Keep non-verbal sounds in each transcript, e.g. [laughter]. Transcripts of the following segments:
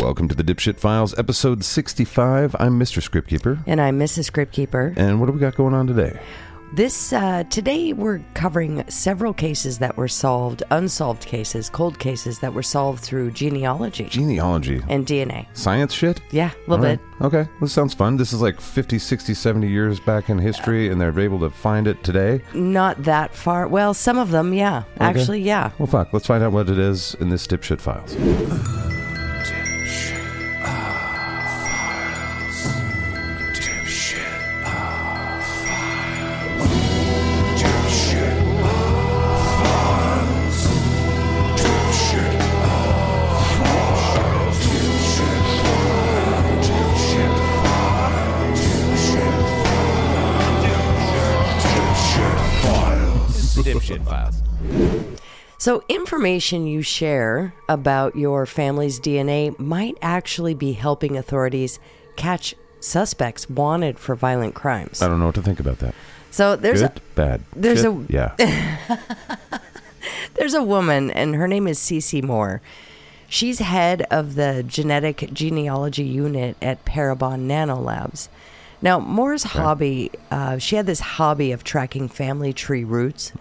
Welcome to the Dipshit Files, episode 65. I'm Mr. Scriptkeeper. And I'm Mrs. Scriptkeeper. And what do we got going on today? This uh, today we're covering several cases that were solved, unsolved cases, cold cases that were solved through genealogy Genealogy. and DNA. Science shit? Yeah, a little bit. Okay, this sounds fun. This is like 50, 60, 70 years back in history, and they're able to find it today. Not that far. Well, some of them, yeah. Actually, yeah. Well, fuck. Let's find out what it is in this Dipshit Files. So, information you share about your family's DNA might actually be helping authorities catch suspects wanted for violent crimes. I don't know what to think about that. So, there's Good? Bad? there's a- Yeah. [laughs] There's a woman, and her name is Cece Moore. She's head of the genetic genealogy unit at Parabon Nanolabs. Now, Moore's hobby, uh, she had this hobby of tracking family tree roots,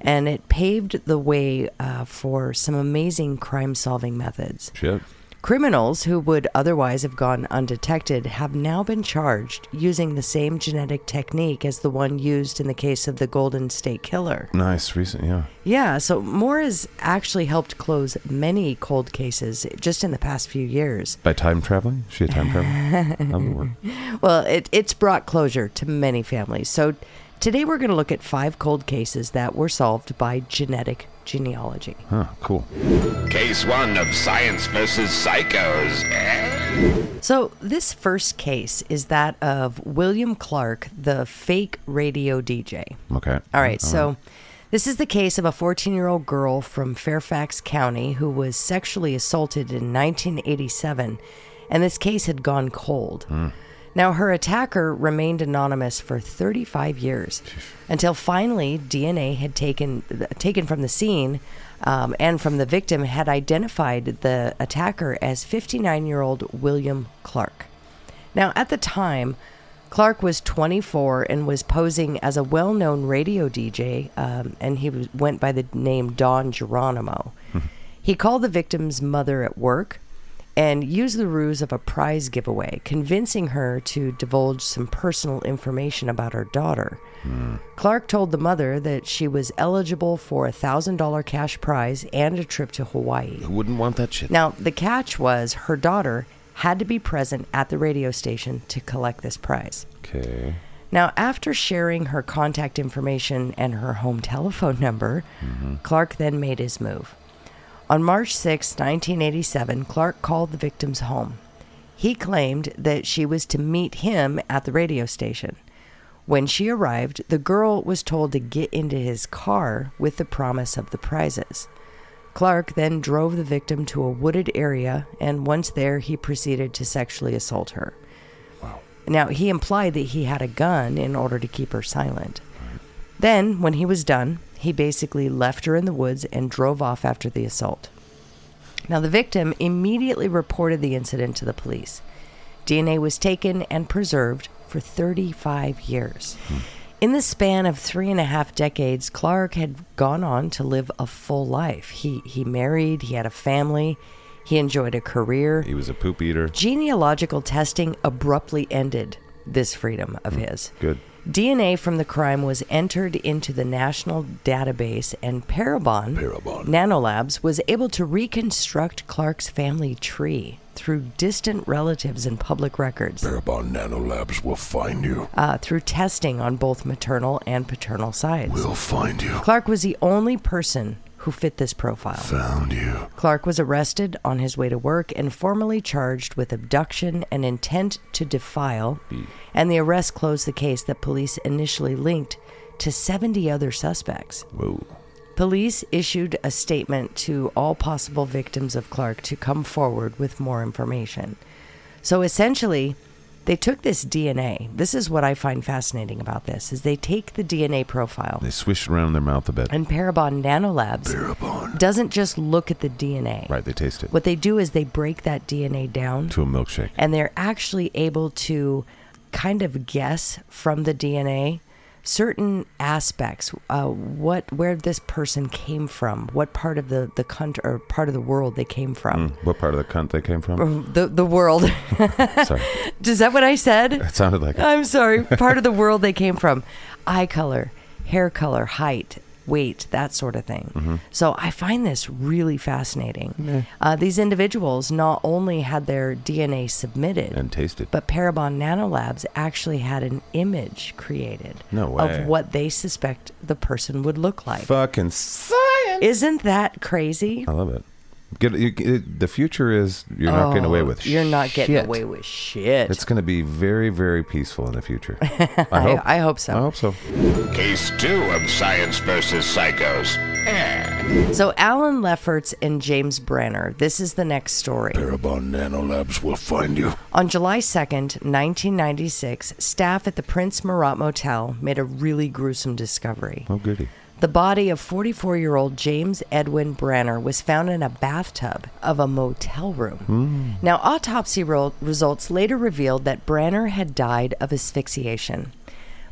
and it paved the way uh, for some amazing crime solving methods. Shit. Criminals who would otherwise have gone undetected have now been charged using the same genetic technique as the one used in the case of the Golden State Killer. Nice. Recent. Yeah. Yeah, so Moore has actually helped close many cold cases just in the past few years. By time traveling? Is she a time traveler? [laughs] That would work. Well, it, it's brought closure to many families. So today we're going to look at five cold cases that were solved by genetic genealogy. Huh. Cool. Case one of science versus psychos. Eh? So this first case is that of William Clark, the fake radio DJ. Okay. All right, so this is the case of a 14 year old girl from Fairfax County who was sexually assaulted in 1987, and this case had gone cold. Now, her attacker remained anonymous for 35 years until finally DNA had taken, taken from the scene um, and from the victim had identified the attacker as 59 year old William Clark. Now, at the time, Clark was 24 and was posing as a well known radio DJ, um, and he was, went by the name Don Geronimo. he called the victim's mother at work and use the ruse of a prize giveaway, convincing her to divulge some personal information about her daughter. Hmm. Clark told the mother that she was eligible for a $1,000 cash prize and a trip to Hawaii. Who wouldn't want that shit? Now, the catch was her daughter had to be present at the radio station to collect this prize. Okay. Now, after sharing her contact information and her home telephone number, mm-hmm. Clark then made his move. On March 6, 1987, Clark called the victim's home. He claimed that she was to meet him at the radio station. When she arrived, the girl was told to get into his car with the promise of the prizes. Clark then drove the victim to a wooded area, and once there, he proceeded to sexually assault her. Now, he implied that he had a gun in order to keep her silent. Then, when he was done, he basically left her in the woods and drove off after the assault. Now, the victim immediately reported the incident to the police. DNA was taken and preserved for 35 years. Hmm. In the span of three and a half decades, Clark had gone on to live a full life. He, he married, he had a family, he enjoyed a career. He was a poop eater. Genealogical testing abruptly ended this freedom of hmm. his. Good. DNA from the crime was entered into the national database, and Parabon, Nanolabs was able to reconstruct Clark's family tree through distant relatives and public records Parabon Nanolabs will find you. uh, through testing on both maternal and paternal sides. We'll find you. Clark was the only person who fit this profile. Found you. Clark was arrested on his way to work and formally charged with abduction and intent to defile, hmm. and the arrest closed the case that police initially linked to 70 other suspects. Whoa. Police issued a statement to all possible victims of Clark to come forward with more information. So essentially, They took this DNA. This is what I find fascinating about this: is they take the DNA profile, They swish it around in their mouth a bit. and Parabon Nanolabs doesn't just look at the DNA. Right, they taste it What they do is they break that DNA down, to a milkshake. and they're actually able to kind of guess from the DNA certain aspects uh, what where this person came from what part of the the country or part of the world they came from. Mm, what part of the country they came from? the the world. Sorry, [laughs] is that what i said? It sounded like it. i'm sorry. Part of the world they came from. Eye color hair color height weight that sort of thing Mm-hmm. so i find this really fascinating uh, these individuals not only had their dna submitted and tasted. but Parabon Nanolabs actually had an image created No way. of what they suspect the person would look like. Fucking science. Isn't that crazy? I love it. Get you, it, the future is you're not getting away Oh, with. You're not getting shit. away with shit. It's going to be very, very peaceful in the future. [laughs] I hope. I hope so. I hope so. Case two of Science versus Psychos. Eh. So Alan Lefferts and James Brenner. This is the next story. Parabon Nanolabs will find you. On July 2nd, 1996, staff at the Prince Murat Motel made a really gruesome discovery. Oh, goody. The body of 44 year old James Edwin Branner was found in a bathtub of a motel room. Hmm. Now, autopsy ro- results later revealed that Branner had died of asphyxiation.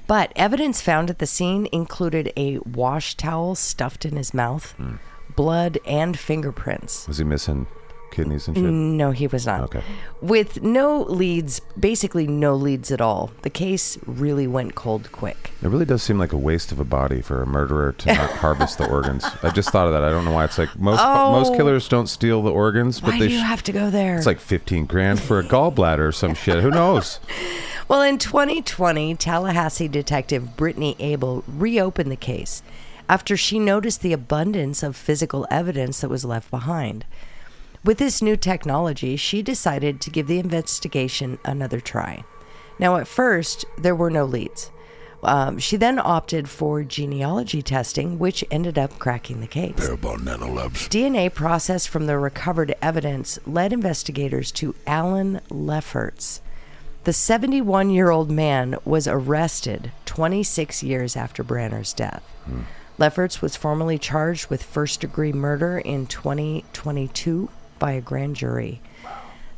But evidence found at the scene included a wash towel stuffed in his mouth, hmm. blood, and fingerprints. Was he missing kidneys and shit? No, he was not. Okay. With no leads, basically no leads at all, the case really went cold quick. It really does seem like a waste of a body for a murderer to not [laughs] harvest the organs. I just thought of that. I don't know why. It's like most most Oh. killers don't steal the organs, but Why they do you sh- have to go there? It's like 15 grand for a gallbladder or some [laughs] shit. Who knows? Well, in 2020, Tallahassee detective Brittany Abel reopened the case after she noticed the abundance of physical evidence that was left behind. With this new technology, she decided to give the investigation another try. Now, at first, there were no leads. Um, she then opted for genealogy testing, which ended up cracking the case. DNA processed from the recovered evidence led investigators to Alan Lefferts. The 71 year old man was arrested 26 years after Branner's death. Lefferts was formally charged with first degree murder in 2022 by a grand jury.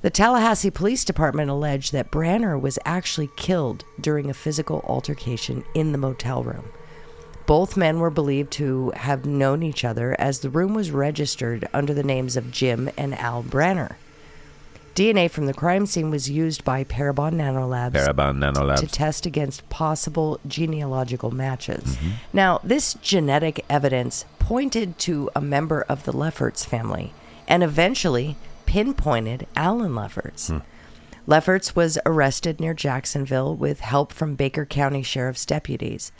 The Tallahassee Police Department alleged that Branner was actually killed during a physical altercation in the motel room. Both men were believed to have known each other as the room was registered under the names of Jim and Al Branner. DNA from the crime scene was used by Parabon Nanolabs Parabon to test against possible genealogical matches. Mm-hmm. Now, this genetic evidence pointed to a member of the Lefferts family and eventually pinpointed Alan Lefferts. Hmm. Lefferts was arrested near Jacksonville with help from Baker County Sheriff's deputies.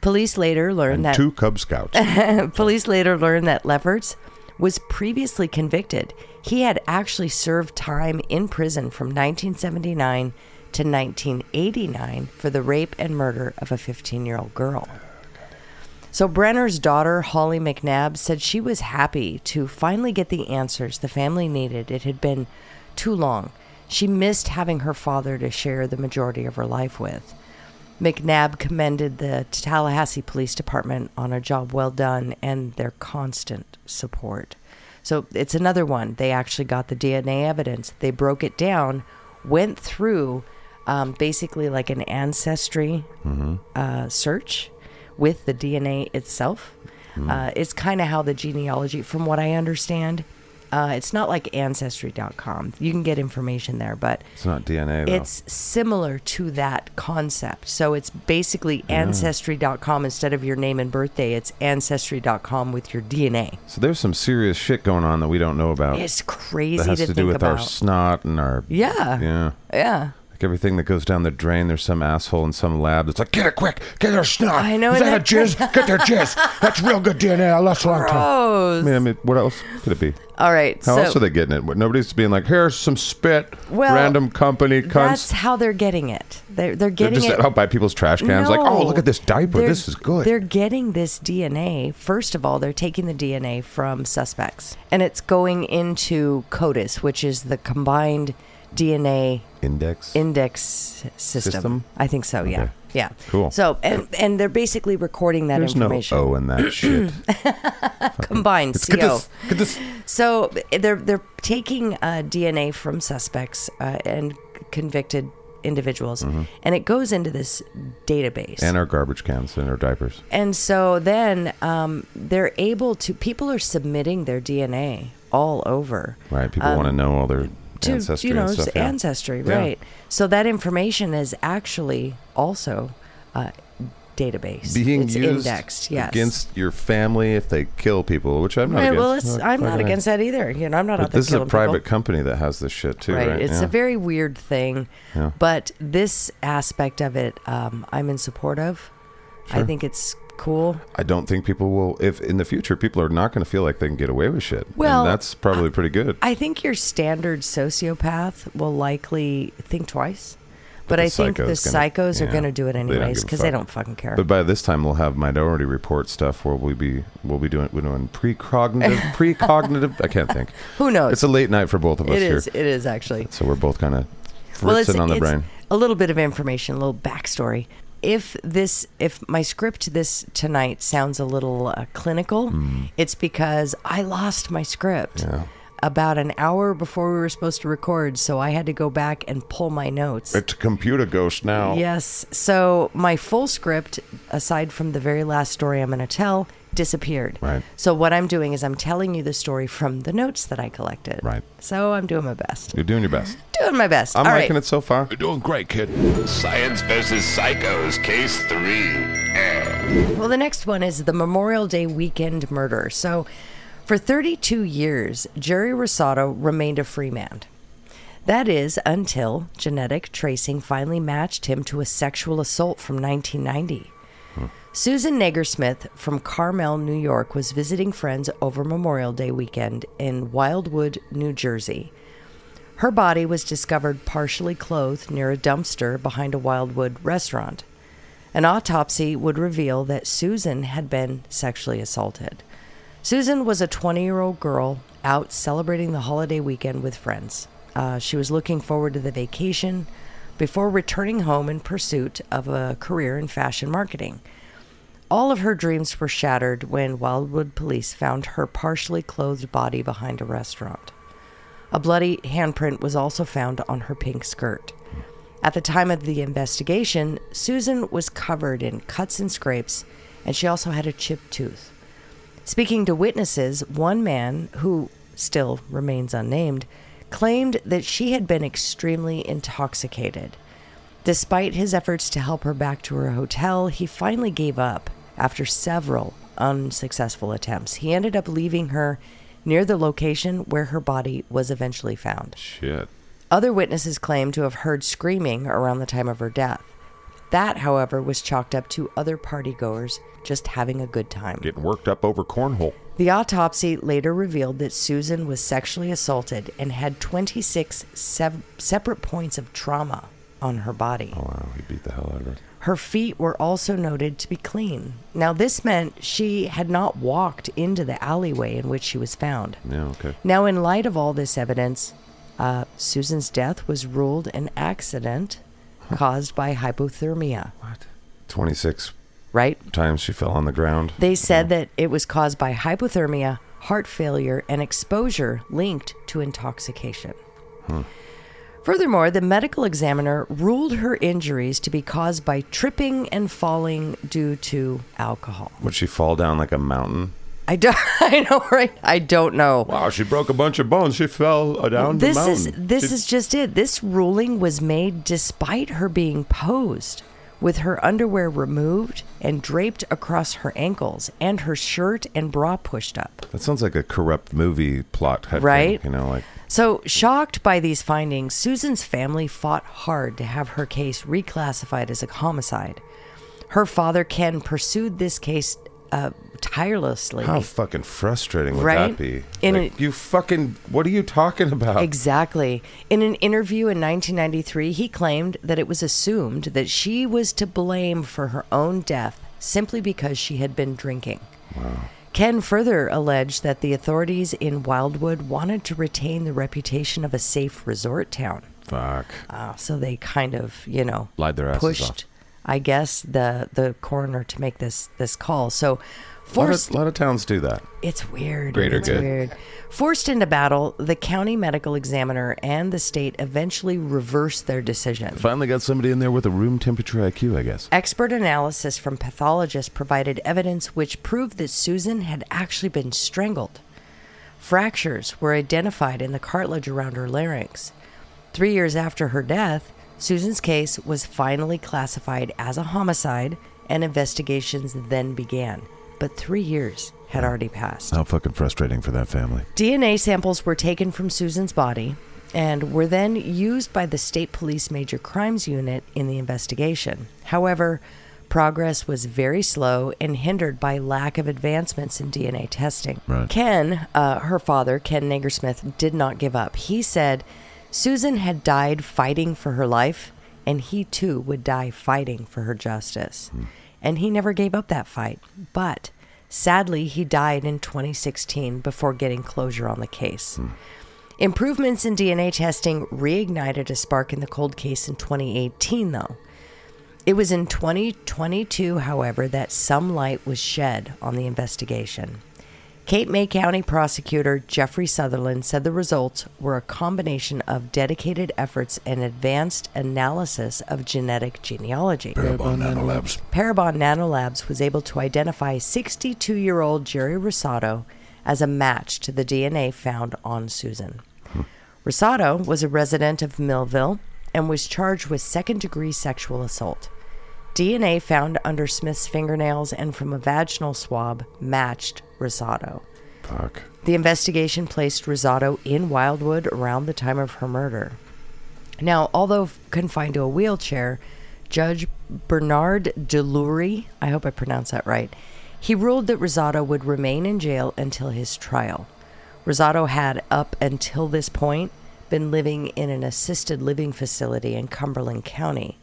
Police later learned and that two Cub Scouts. [laughs] Police later learned that Lefferts was previously convicted. He had actually served time in prison from 1979 to 1989 for the rape and murder of a 15 year old girl. So, Brenner's daughter, Holly McNabb, said she was happy to finally get the answers the family needed. It had been too long. She missed having her father to share the majority of her life with. McNabb commended the Tallahassee Police Department on a job well done and their constant support. So it's another one. They actually got the DNA evidence. They broke it down, went through um, basically like an ancestry uh, search with the DNA itself. Uh, it's kind of how the genealogy, from what I understand, uh, it's not like ancestry.com. You can get information there, but It's not DNA, though. it's similar to that concept. So it's basically ancestry.com instead of your name and birthday, it's ancestry.com with your DNA. so there's some serious shit going on that we don't know about. It's crazy that has to, to, do with about. our snot and our. yeah. Yeah. Yeah. Like everything that goes down the drain, there's some asshole in some lab that's like, get it quick, get her snot. I know, Is and that a jizz? [laughs] Get their jizz. That's real good DNA. I lost a long time. Gross. I mean, I mean, what else could it be? All right. How so else are they getting it? Nobody's being like, here's some spit, Well, random company that's cunts. how they're getting it. They're, they're They're getting just it. out by people's trash cans, like, oh, No. look at this diaper. They're- This is good. They're getting this DNA. First of all, they're taking the DNA from suspects, and it's going into CODIS, which is the combined DNA Index. index system. System? I think so. Yeah, Okay. yeah. Cool. So and and they're basically recording that There's no information O in that [clears throat] shit. [laughs] combined. Get CO. this. Get this. So they're they're taking uh, DNA from suspects uh, and convicted individuals, Mm-hmm. and it goes into this database. And our garbage cans and our diapers. And so then um, they're able to. People are submitting their DNA all over. Right. People want to know all their Um, to ancestry you know and stuff. yeah. ancestry, Yeah. right? So that information is actually also a database. Being it's used indexed, yes. against your family if they kill people, which I'm not Right, against. well, it's, I'm not against that either. You know, I'm not out But there this is a killing private people. company that has this shit too, right? It's Yeah. a very weird thing, Yeah. but this aspect of it, um, I'm in support of. I think it's cool. I don't think people will. If in the future people are not going to feel like they can get away with shit, Well, and that's probably pretty good. I think your standard sociopath will likely think twice. But, the I think the psycho's gonna- psychos are going to do it anyways because they don't fucking care. But by this time, we'll have Minority Report stuff where we'll be we'll be doing we're doing precognitive [laughs] precognitive. I can't think. [laughs] Who knows? It's a late night for both of us it here, is. It is actually. so we're both kind of well, it's, on the it's brain. a little bit of information, a little backstory. If this, if my script this tonight sounds a little uh, clinical, it's because I lost my script. Yeah. about an hour before we were supposed to record, so I had to go back and pull my notes. It's a computer ghost now. Yes. So my full script, aside from the very last story I'm going to tell, disappeared. Right. So what I'm doing is I'm telling you the story from the notes that I collected. Right. So I'm doing my best. You're doing your best. Doing my best. I'm All liking right. it so far. You're doing great, kid. Science versus Psychos, Case 3. Eh. Well, the next one is the Memorial Day weekend murder. So, for 32 years, Jerry Rosado remained a free man. That is until genetic tracing finally matched him to a sexual assault from 1990. Susan Negersmith from Carmel, New York, was visiting friends over Memorial Day weekend in Wildwood, New Jersey. Her body was discovered partially clothed near a dumpster behind a Wildwood restaurant. An autopsy would reveal that Susan had been sexually assaulted. Susan was a 20 year old girl out celebrating the holiday weekend with friends. Uh, she was looking forward to the vacation before returning home in pursuit of a career in fashion marketing. All of her dreams were shattered when Wildwood police found her partially clothed body behind a restaurant. A bloody handprint was also found on her pink skirt. At the time of the investigation, Susan was covered in cuts and scrapes, and she also had a chipped tooth. Speaking to witnesses, one man, who still remains unnamed, claimed that she had been extremely intoxicated. Despite his efforts to help her back to her hotel, he finally gave up after several unsuccessful attempts. He ended up leaving her near the location where her body was eventually found. Shit. Other witnesses claim to have heard screaming around the time of her death. That, however, was chalked up to other partygoers just having a good time. Getting worked up over cornhole. The autopsy later revealed that Susan was sexually assaulted and had 26 sev- separate points of trauma on her body. Oh wow, he beat the hell out of her. Her feet were also noted to be clean. Now, this meant she had not walked into the alleyway in which she was found. Yeah. Okay. Now, in light of all this evidence, uh, Susan's death was ruled an accident caused by hypothermia, What? Twenty six right? times she fell on the ground. They said that it was caused by hypothermia, heart failure, and exposure linked to intoxication. Furthermore, the medical examiner ruled her injuries to be caused by tripping and falling due to alcohol. Would she fall down like a mountain? I don't. [laughs] I know, right? I don't know. Wow, she broke a bunch of bones. She fell uh, down this the is this She- is just it. This ruling was made despite her being posed with her underwear removed and draped across her ankles and her shirt and bra pushed up. That sounds like a corrupt movie plot, Right? Thing, you know, like So, shocked by these findings, Susan's family fought hard to have her case reclassified as a homicide. Her father, Ken, pursued this case uh, tirelessly. how fucking frustrating would Right? that be? In like, a- you fucking, what are you talking about? Exactly. In an interview in 1993, he claimed that it was assumed that she was to blame for her own death simply because she had been drinking. Ken further alleged that the authorities in Wildwood wanted to retain the reputation of a safe resort town. Fuck. Uh, so they kind of, you know, Lied their asses pushed, off. I guess, the the coroner to make this this call. So A lot, forced. of, lot of towns do that. It's weird. Greater it's good. weird. Forced into battle, the county medical examiner and the state eventually reversed their decision. Finally got somebody in there with a room temperature IQ, I guess. Expert analysis from pathologists provided evidence which proved that Susan had actually been strangled. Fractures were identified in the cartilage around her larynx. Three years after her death, Susan's case was finally classified as a homicide, and investigations then began. But three years had already passed. How fucking frustrating for that family. DNA samples were taken from Susan's body and were then used by the State Police Major Crimes Unit in the investigation. However, progress was very slow and hindered by lack of advancements in DNA testing. Right. Ken, uh, her father, Ken Negersmith, did not give up. He said Susan had died fighting for her life, and he too would die fighting for her justice. And he never gave up that fight. But sadly, he died in 2016 before getting closure on the case. Hmm. Improvements in DNA testing reignited a spark in the cold case in 2018, though. It was in 2022, however, that some light was shed on the investigation. Cape May County prosecutor Jeffrey Sutherland said the results were a combination of dedicated efforts and advanced analysis of genetic genealogy. Parabon Nanolabs. Parabon Nanolabs was able to identify 62 year old Jerry Rosado as a match to the DNA found on Susan. Rosado was a resident of Millville and was charged with second degree sexual assault. DNA found under Smith's fingernails and from a vaginal swab matched Rosado. Fuck. The investigation placed Rosado in Wildwood around the time of her murder. Now, although confined to a wheelchair, Judge Bernard Delury, I hope I pronounced that right, he ruled that Rosado would remain in jail until his trial. Rosado had, up until this point, been living in an assisted living facility in Cumberland County.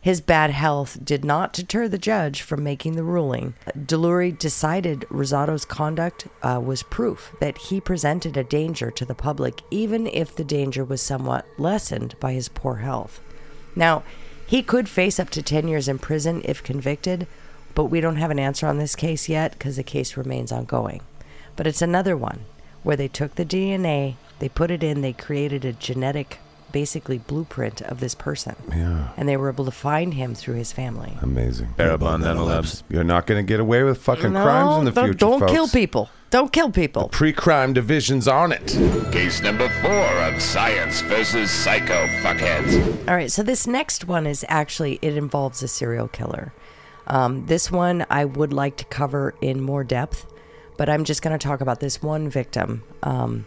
His bad health did not deter the judge from making the ruling. Delury decided Rosado's conduct uh, was proof that he presented a danger to the public, even if the danger was somewhat lessened by his poor health. Now, he could face up to 10 years in prison if convicted, but we don't have an answer on this case yet because the case remains ongoing. But it's another one where they took the DNA, they put it in, they created a genetic, basically, blueprint of this person Yeah. and they were able to find him through his family. Amazing. Parabon Nanolabs. You're not going to get away with fucking No, crimes in the don't- future, Don't folks. kill people. Don't kill people. Pre-crime division's on it. Case number four of Science versus Psycho Fuckheads. All right, so this next one is actually it involves a serial killer. Um, this one I would like to cover in more depth, but I'm just going to talk about this one victim um,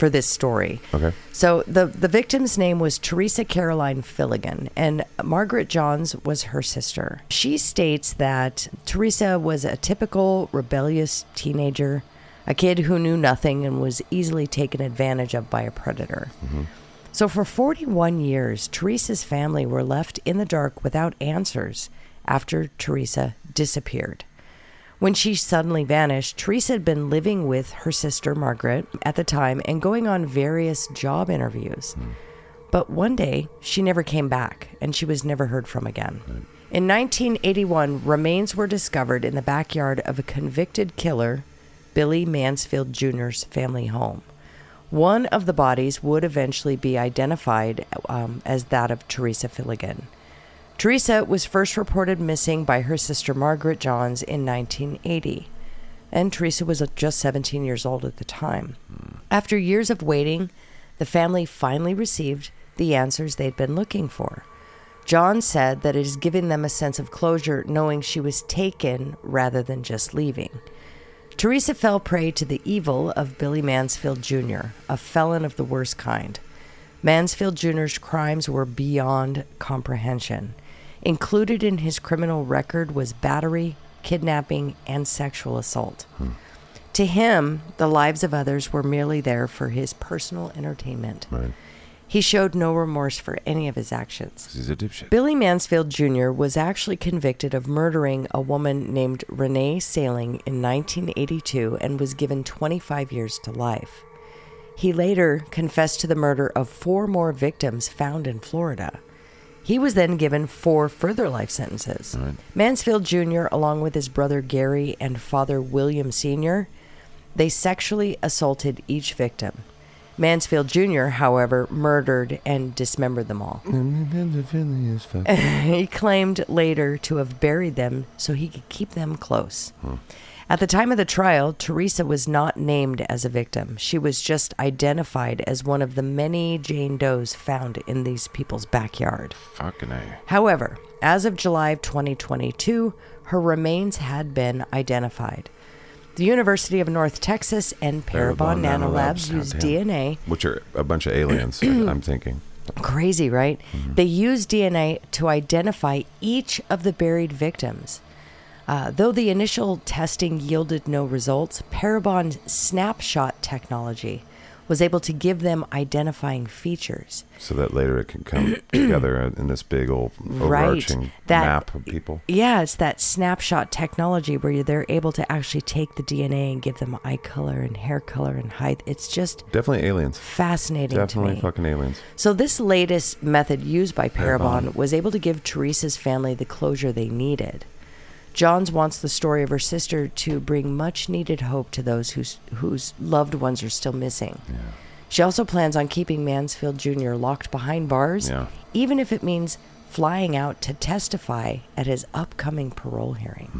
for this story. Okay. So the the victim's name was Teresa Caroline Filligan, and Margaret Johns was her sister. She states that Teresa was a typical rebellious teenager, a kid who knew nothing and was easily taken advantage of by a predator. Mm-hmm. So for 41 years, Teresa's family were left in the dark without answers after Teresa disappeared. When she suddenly vanished, Teresa had been living with her sister Margaret at the time and going on various job interviews. But one day, she never came back and she was never heard from again. In 1981, remains were discovered in the backyard of a convicted killer, Billy Mansfield Jr.'s family home. One of the bodies would eventually be identified um, as that of Teresa Filligan. Teresa was first reported missing by her sister Margaret Johns in 1980, and Teresa was uh, just 17 years old at the time. After years of waiting, the family finally received the answers they'd been looking for. John said that it has given them a sense of closure knowing she was taken rather than just leaving. Teresa fell prey to the evil of Billy Mansfield Jr., a felon of the worst kind. Mansfield Jr.'s crimes were beyond comprehension. Included in his criminal record was battery, kidnapping, and sexual assault. To him, the lives of others were merely there for his personal entertainment. Right. He showed no remorse for any of his actions. He's a dipshit. Billy Mansfield Jr. was actually convicted of murdering a woman named Renee Saling in 1982 and was given 25 years to life. He later confessed to the murder of four more victims found in Florida. He was then given four further life sentences. Mansfield Jr., along with his brother Gary and father William Sr., they sexually assaulted each victim. Mansfield Jr., however, murdered and dismembered them all. [laughs] he claimed later to have buried them so he could keep them close. At the time of the trial, Teresa was not named as a victim. She was just identified as one of the many Jane Does found in these people's backyard. Fucking A. However, as of July of 2022, her remains had been identified. The University of North Texas and Parabon, Nanolabs used goddamn. DNA Which are a bunch of aliens, [clears throat] I'm thinking. Crazy, right? Mm-hmm. They used DNA to identify each of the buried victims. Uh, though the initial testing yielded no results, Parabon's snapshot technology was able to give them identifying features. So that later it can come [clears throat] together in this big old Right. overarching That- map of people. Yeah, it's that snapshot technology where they're able to actually take the DNA and give them eye color and hair color and height. It's just Definitely aliens. fascinating Definitely to me. fucking aliens. So this latest method used by Parabon Parabon. was able to give Teresa's family the closure they needed. Johns wants the story of her sister to bring much needed hope to those whose whose loved ones are still missing. She also plans on keeping Mansfield Jr. locked behind bars, Yeah. even if it means flying out to testify at his upcoming parole hearing.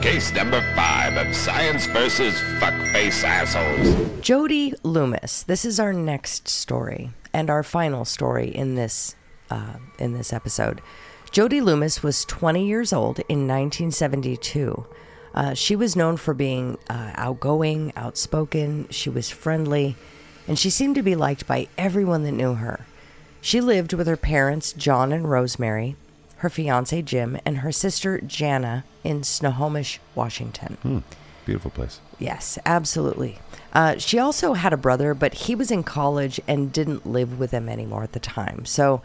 Case number five of Science versus Fuckface Assholes. Jody Loomis. This is our next story and our final story in this uh, in this episode. Jody Loomis was 20 years old in 1972. Uh, she was known for being uh, outgoing, outspoken. She was friendly, and she seemed to be liked by everyone that knew her. She lived with her parents, John and Rosemary, her fiance Jim, and her sister Jana in Snohomish, Washington. Hmm. Beautiful place. Yes, absolutely. Uh, she also had a brother, but he was in college and didn't live with them anymore at the time. So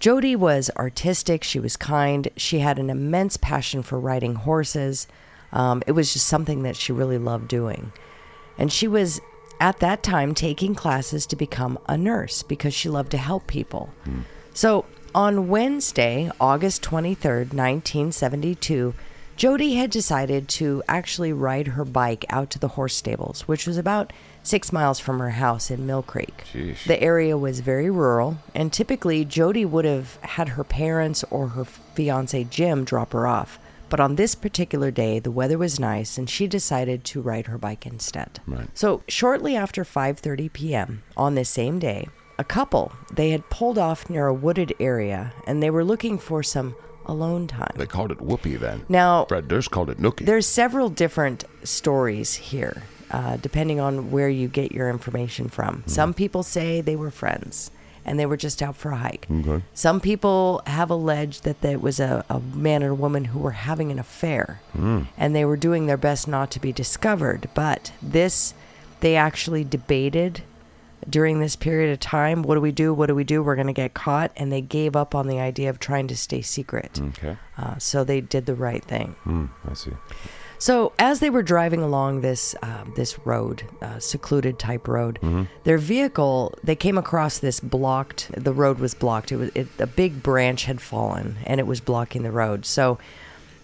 Jody was artistic. She was kind. She had an immense passion for riding horses. Um, it was just something that she really loved doing. And she was at that time taking classes to become a nurse because she loved to help people. So on Wednesday, August 23rd, 1972, Jody had decided to actually ride her bike out to the horse stables, which was about six miles from her house in Mill Creek. Sheesh. The area was very rural, and typically Jody would have had her parents or her fiance Jim drop her off. But on this particular day, the weather was nice, and she decided to ride her bike instead. Right. So shortly after 5:30 p.m. on this same day, a couple they had pulled off near a wooded area, and they were looking for some alone time. They called it whoopee then. Now, Fred Durst called it nookie. there's several different stories here, uh, depending on where you get your information from. Some people say they were friends and they were just out for a hike. Okay. Some people have alleged that it was a, a man and a woman who were having an affair and they were doing their best not to be discovered. But this, they actually debated during this period of time what do we do? What do we do? We're going to get caught. And they gave up on the idea of trying to stay secret. Okay. Uh, so they did the right thing. Hmm. I see. So as they were driving along this um, this road, uh, secluded type road, their vehicle they came across this blocked. The road was blocked. It was it, a big branch had fallen and it was blocking the road. So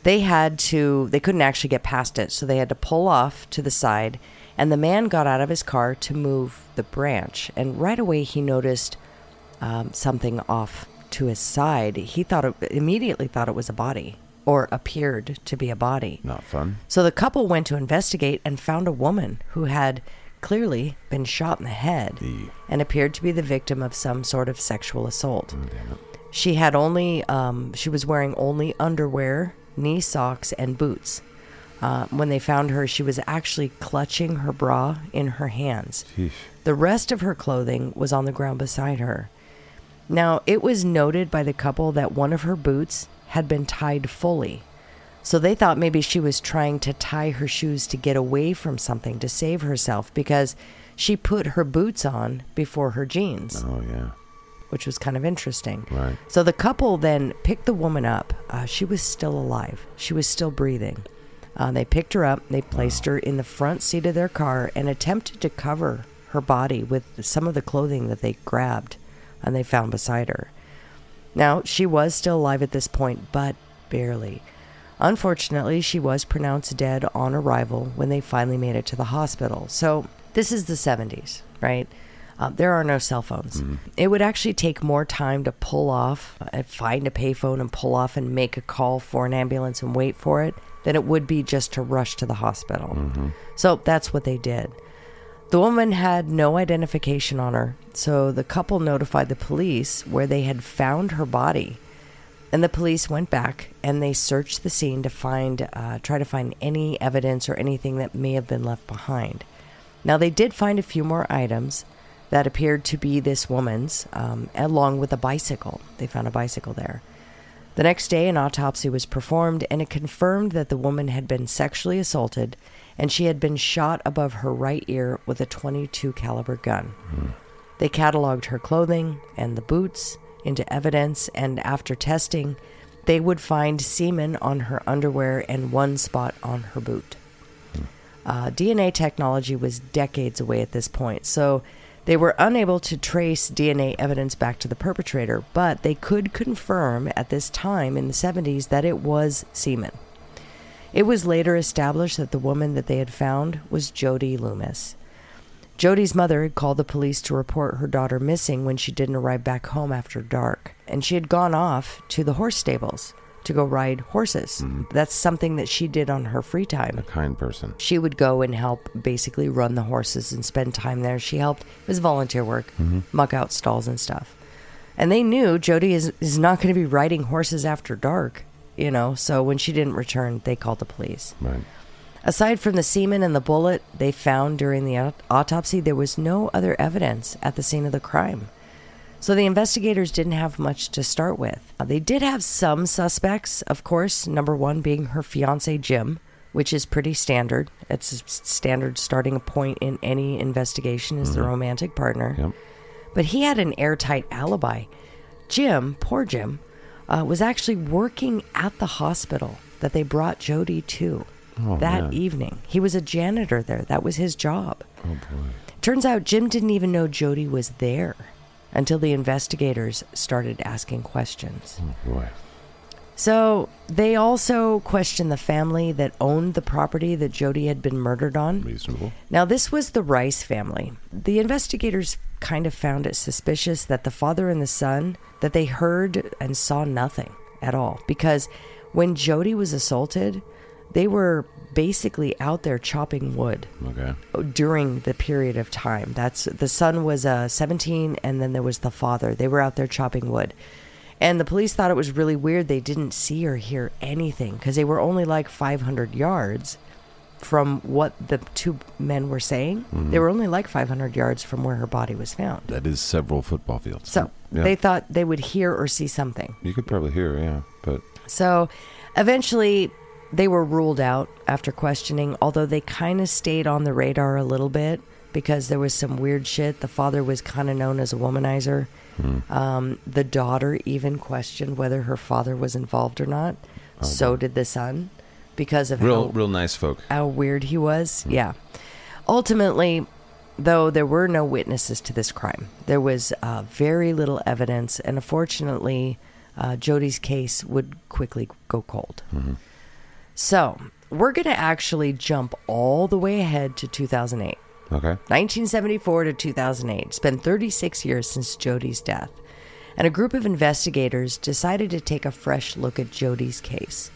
they had to they couldn't actually get past it. So they had to pull off to the side. And the man got out of his car to move the branch. And right away he noticed um, something off to his side. He thought it, immediately thought it was a body or appeared to be a body. Not fun. So the couple went to investigate and found a woman who had clearly been shot in the head and appeared to be the victim of some sort of sexual assault. She had only, um, she was wearing only underwear, knee socks, and boots. Uh, when they found her, she was actually clutching her bra in her hands. Sheesh. The rest of her clothing was on the ground beside her. Now, it was noted by the couple that one of her boots had been tied fully. So they thought maybe she was trying to tie her shoes to get away from something to save herself because she put her boots on before her jeans, Oh yeah. which was kind of interesting. Right. So the couple then picked the woman up. Uh, she was still alive, she was still breathing. Uh, they picked her up, they placed her in the front seat of their car and attempted to cover her body with some of the clothing that they grabbed and they found beside her. Now, she was still alive at this point, but barely. Unfortunately, she was pronounced dead on arrival when they finally made it to the hospital. So, this is the 70s, right? Uh, there are no cell phones. It would actually take more time to pull off, uh, find a payphone and pull off and make a call for an ambulance and wait for it than it would be just to rush to the hospital. So that's what they did. The woman had no identification on her, so the couple notified the police where they had found her body. And the police went back and they searched the scene to find, uh, try to find any evidence or anything that may have been left behind. Now, they did find a few more items that appeared to be this woman's, um, along with a bicycle. They found a bicycle there. The next day, an autopsy was performed, and it confirmed that the woman had been sexually assaulted, and she had been shot above her right ear with a 22 caliber gun. They cataloged her clothing and the boots into evidence, and after testing, they would find semen on her underwear and one spot on her boot. Uh, DNA technology was decades away at this point, so they were unable to trace DNA evidence back to the perpetrator, but they could confirm at this time in the 70s that it was semen. It was later established that the woman that they had found was Jody Loomis. Jody's mother had called the police to report her daughter missing when she didn't arrive back home after dark, and she had gone off to the horse stables to go ride horses. Mm-hmm. That's something that she did on her free time A kind person. she would go and help basically run the horses and spend time there. She helped. It was volunteer work, mm-hmm. muck out stalls and stuff. And they knew Jody is, is not going to be riding horses after dark, you know. So when she didn't return, they called the police. Right. Aside from the semen and the bullet they found during the aut- autopsy, there was no other evidence at the scene of the crime. So the investigators didn't have much to start with. Uh, they did have some suspects, of course, number one being her fiance, Jim, which is pretty standard. It's a standard starting point in any investigation is the romantic partner. Yep. But he had an airtight alibi. Jim, poor Jim, uh, was actually working at the hospital that they brought Jody to Oh, that man. evening. He was a janitor there. That was his job. Oh boy. Turns out Jim didn't even know Jody was there until the investigators started asking questions. Oh boy. So they also questioned the family that owned the property that Jody had been murdered on. Reasonable. Now, this was the Rice family. The investigators kind of found it suspicious that the father and the son that they heard and saw nothing at all because when Jody was assaulted, they were basically out there chopping wood Okay. during the period of time. That's the son was uh, 17, and then there was the father. They were out there chopping wood, and the police thought it was really weird. They didn't see or hear anything because they were only like 500 yards from what the two men were saying. Mm-hmm. They were only like 500 yards from where her body was found. That is several football fields. So Yeah. they thought they would hear or see something. you could probably hear, yeah, but So eventually they were ruled out after questioning, although they kind of stayed on the radar a little bit because there was some weird shit. The father was kind of known as a womanizer. Um, the daughter even questioned whether her father was involved or not. so did the son because of real, how, real nice folk. how weird he was. Yeah. Ultimately, though, there were no witnesses to this crime. There was uh, very little evidence, and unfortunately, uh, Jody's case would quickly go cold. So, we're going to actually jump all the way ahead to 2008. Okay. 1974 to 2008. It's been 36 years since Jody's death. And a group of investigators decided to take a fresh look at Jody's case.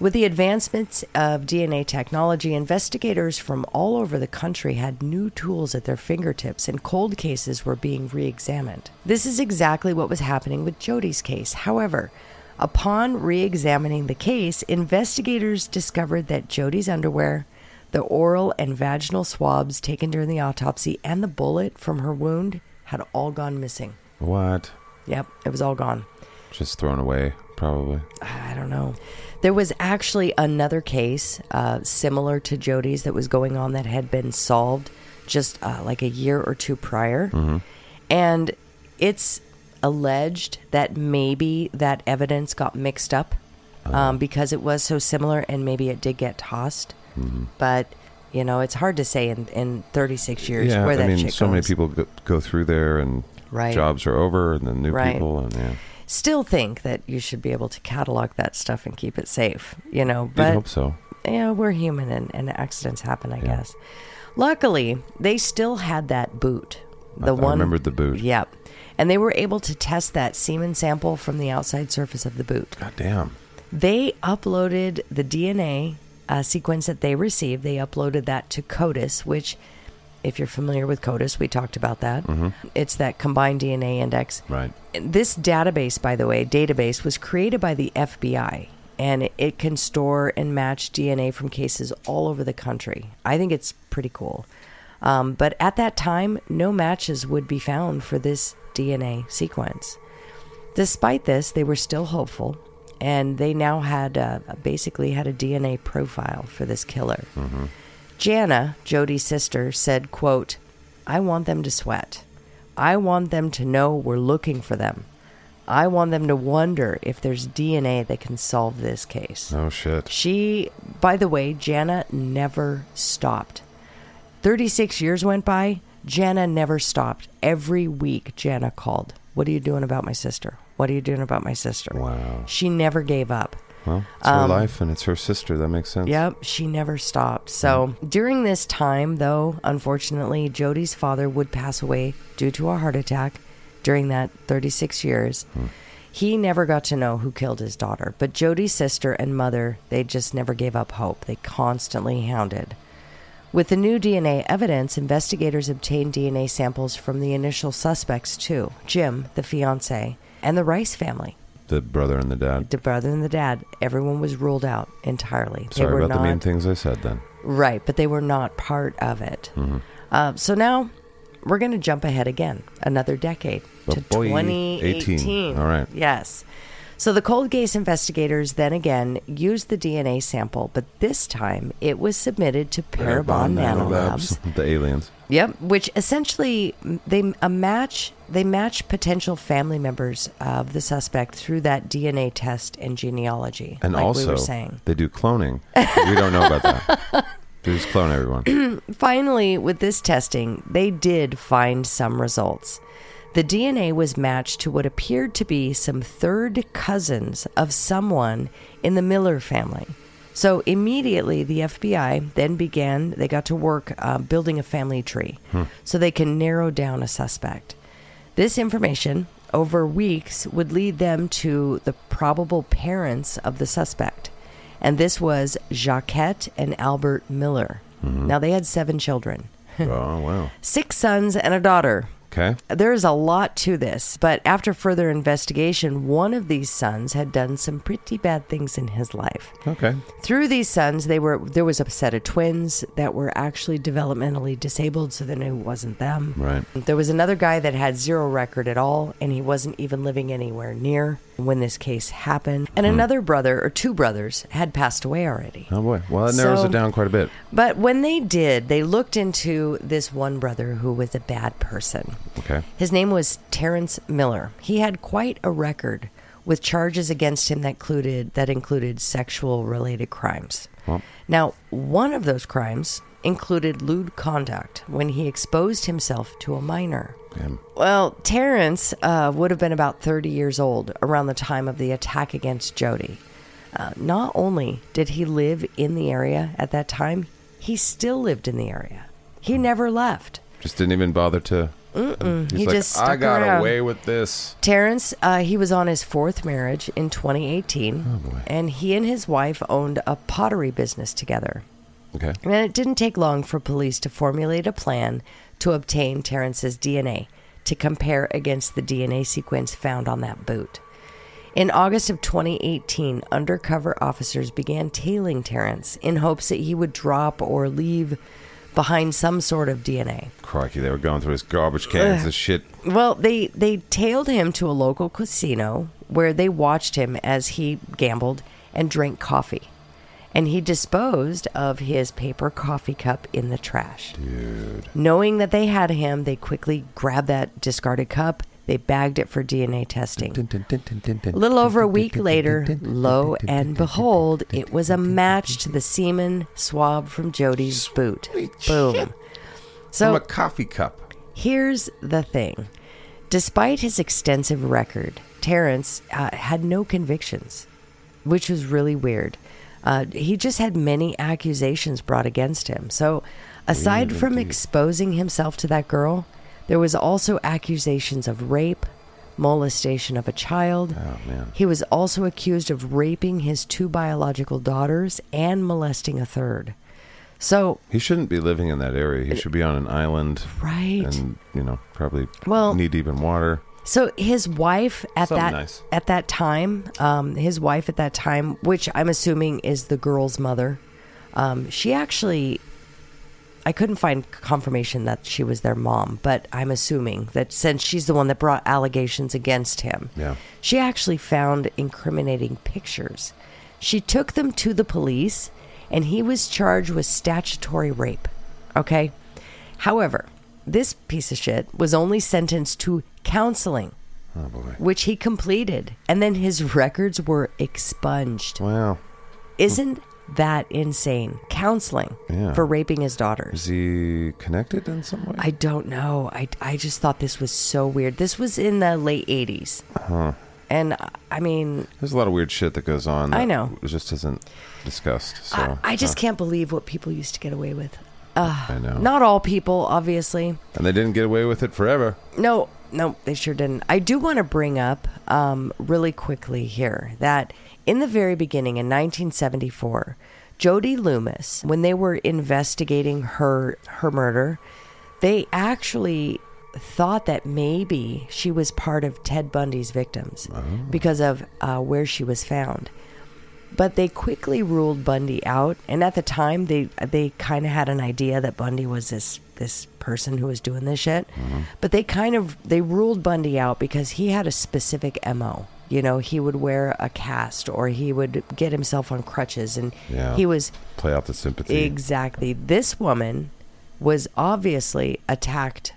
With the advancements of DNA technology, investigators from all over the country had new tools at their fingertips and cold cases were being re examined. This is exactly what was happening with Jody's case. However, upon re examining the case, investigators discovered that Jody's underwear, the oral and vaginal swabs taken during the autopsy, and the bullet from her wound had all gone missing. What? Yep, it was all gone. Just thrown away, probably. I don't know. There was actually another case uh, similar to Jody's that was going on that had been solved just uh, like a year or two prior. And it's alleged that maybe that evidence got mixed up um, because it was so similar and maybe it did get tossed. But You know, it's hard to say in, in 36 years yeah, where that I mean, chick so many people go, go through there, and Right. jobs are over, and then new Right. people, and yeah, Still think that you should be able to catalog that stuff and keep it safe. You know, but hope so. yeah, we're human and, and accidents happen, I Yeah. guess. Luckily, they still had that boot. The I, I one remembered the boot. Yep. And they were able to test that semen sample from the outside surface of the boot. God damn. They uploaded the DNA uh, sequence that they received. They uploaded that to CODIS, which, if you're familiar with CODIS, we talked about that. It's that combined DNA index. Right. This database, by the way, database was created by the FBI, and it, it can store and match DNA from cases all over the country. I think it's pretty cool. Um, but at that time, no matches would be found for this DNA sequence. Despite this, they were still hopeful, and they now had uh, basically had a DNA profile for this killer. Jana, Jody's sister, said, "quote I want them to sweat. I want them to know we're looking for them. I want them to wonder if there's DNA that can solve this case." Oh shit. She, by the way, Jana never stopped. 36 years went by. Jana never stopped. Every week, Jana called. What are you doing about my sister? What are you doing about my sister? Wow. She never gave up. Well, it's Um, her life, and it's her sister. That makes sense. Yep, she never stopped. So during this time, though, unfortunately, Jody's father would pass away due to a heart attack during that 36 years. He never got to know who killed his daughter, but Jody's sister and mother, they just never gave up hope. They constantly hounded. With the new DNA evidence, investigators obtained DNA samples from the initial suspects too Jim, the fiance, and the Rice family. The brother and the dad. The brother and the dad, everyone was ruled out entirely. Sorry they were about not the mean things I said then. right, but they were not part of it. Mm-hmm. Uh, so now we're going to jump ahead again, another decade Oh to boy, 2018. 18. All right. Yes. So the cold case investigators then again used the DNA sample, but this time it was submitted to Parabon Nanolabs. the aliens. Yep, which essentially they a match they match potential family members of the suspect through that DNA test and genealogy, And like also, we were saying. they do cloning. we don't know about that. [laughs] They just clone everyone. Finally, with this testing, they did find some results. The DNA was matched to what appeared to be some third cousins of someone in the Miller family. So immediately, the FBI then began, they got to work uh, building a family tree so they can narrow down a suspect. This information, over weeks, would lead them to the probable parents of the suspect. And this was Jacquette and Albert Miller. Now, they had seven children, oh wow. [laughs] six sons and a daughter. Okay. There is a lot to this, but after further investigation, one of these sons had done some pretty bad things in his life. Okay. Through these sons, they were there was a set of twins that were actually developmentally disabled, so they knew it wasn't them. Right. There was another guy that had zero record at all, and he wasn't even living anywhere near when this case happened. And hmm. another brother, or two brothers, had passed away already. Oh boy. Well, that narrows So- it down quite a bit. But when they did, they looked into this one brother who was a bad person. Okay. His name was Terrence Miller. He had quite a record with charges against him that included that included sexual related crimes. Well, Now, one of those crimes included lewd conduct when he exposed himself to a minor. damn. Well, Terrence uh, would have been about 30 years old around the time of the attack against Jody. Uh, not only did he live in the area at that time, he still lived in the area. He never left. Just didn't even bother to. Mm-mm. He like, just I got around." away with this. Terrence, uh, he was on his fourth marriage in 2018, Oh, boy. and he and his wife owned a pottery business together. Okay. And it didn't take long for police to formulate a plan to obtain Terrence's DNA to compare against the DNA sequence found on that boot. In August of 2018, undercover officers began tailing Terrence in hopes that he would drop or leave behind some sort of DNA. Crikey, they were going through his garbage cans and shit. Well, they they tailed him to a local casino where they watched him as he gambled and drank coffee. And he disposed of his paper coffee cup in the trash. Dude. Knowing that they had him, they quickly grabbed that discarded cup. They bagged it for DNA testing. A little over a week later, lo and behold, it was a match to the semen swab from Jody's boot. Boom. From So a coffee cup. Here's the thing. Despite his extensive record, Terrence uh, had no convictions, which was really weird. Uh, he just had many accusations brought against him. So, aside from exposing himself to that girl, there was also accusations of rape, molestation of a child. Oh man. He was also accused of raping his two biological daughters and molesting a third. So, He shouldn't be living in that area. He should be on an island. Right. And you know, probably Well- knee deep in water. So his wife at Something that nice. at that time, um, his wife at that time, which I'm assuming is the girl's mother, um, she actually, I couldn't find confirmation that she was their mom, but I'm assuming that since she's the one that brought allegations against him, Yeah. she actually found incriminating pictures. She took them to the police, and he was charged with statutory rape. Okay, however, this piece of shit was only sentenced to counseling Oh boy. which he completed, and then his records were expunged. Wow. Isn't that insane? Counseling Yeah. for raping his daughters. Is he connected in some way? I don't know. I, I just thought this was so weird. This was in the late 80s. And uh, I mean, There's a lot of weird shit that goes on. I know. It Just isn't discussed. So I, I just uh, can't believe what people used to get away with. I know. Not all people, obviously. And they didn't get away with it forever. No, no, they sure didn't. I do want to bring up um, really quickly here that in the very beginning in 1974, Jody Loomis, when they were investigating her her murder, they actually thought that maybe she was part of Ted Bundy's victims because of uh, where she was found but they quickly ruled Bundy out. And at the time, they they kind of had an idea that Bundy was this this person who was doing this shit. But they kind of they ruled Bundy out because he had a specific mo. You know, he would wear a cast or he would get himself on crutches, and Yeah. he was Play off the sympathy. exactly. This woman was obviously attacked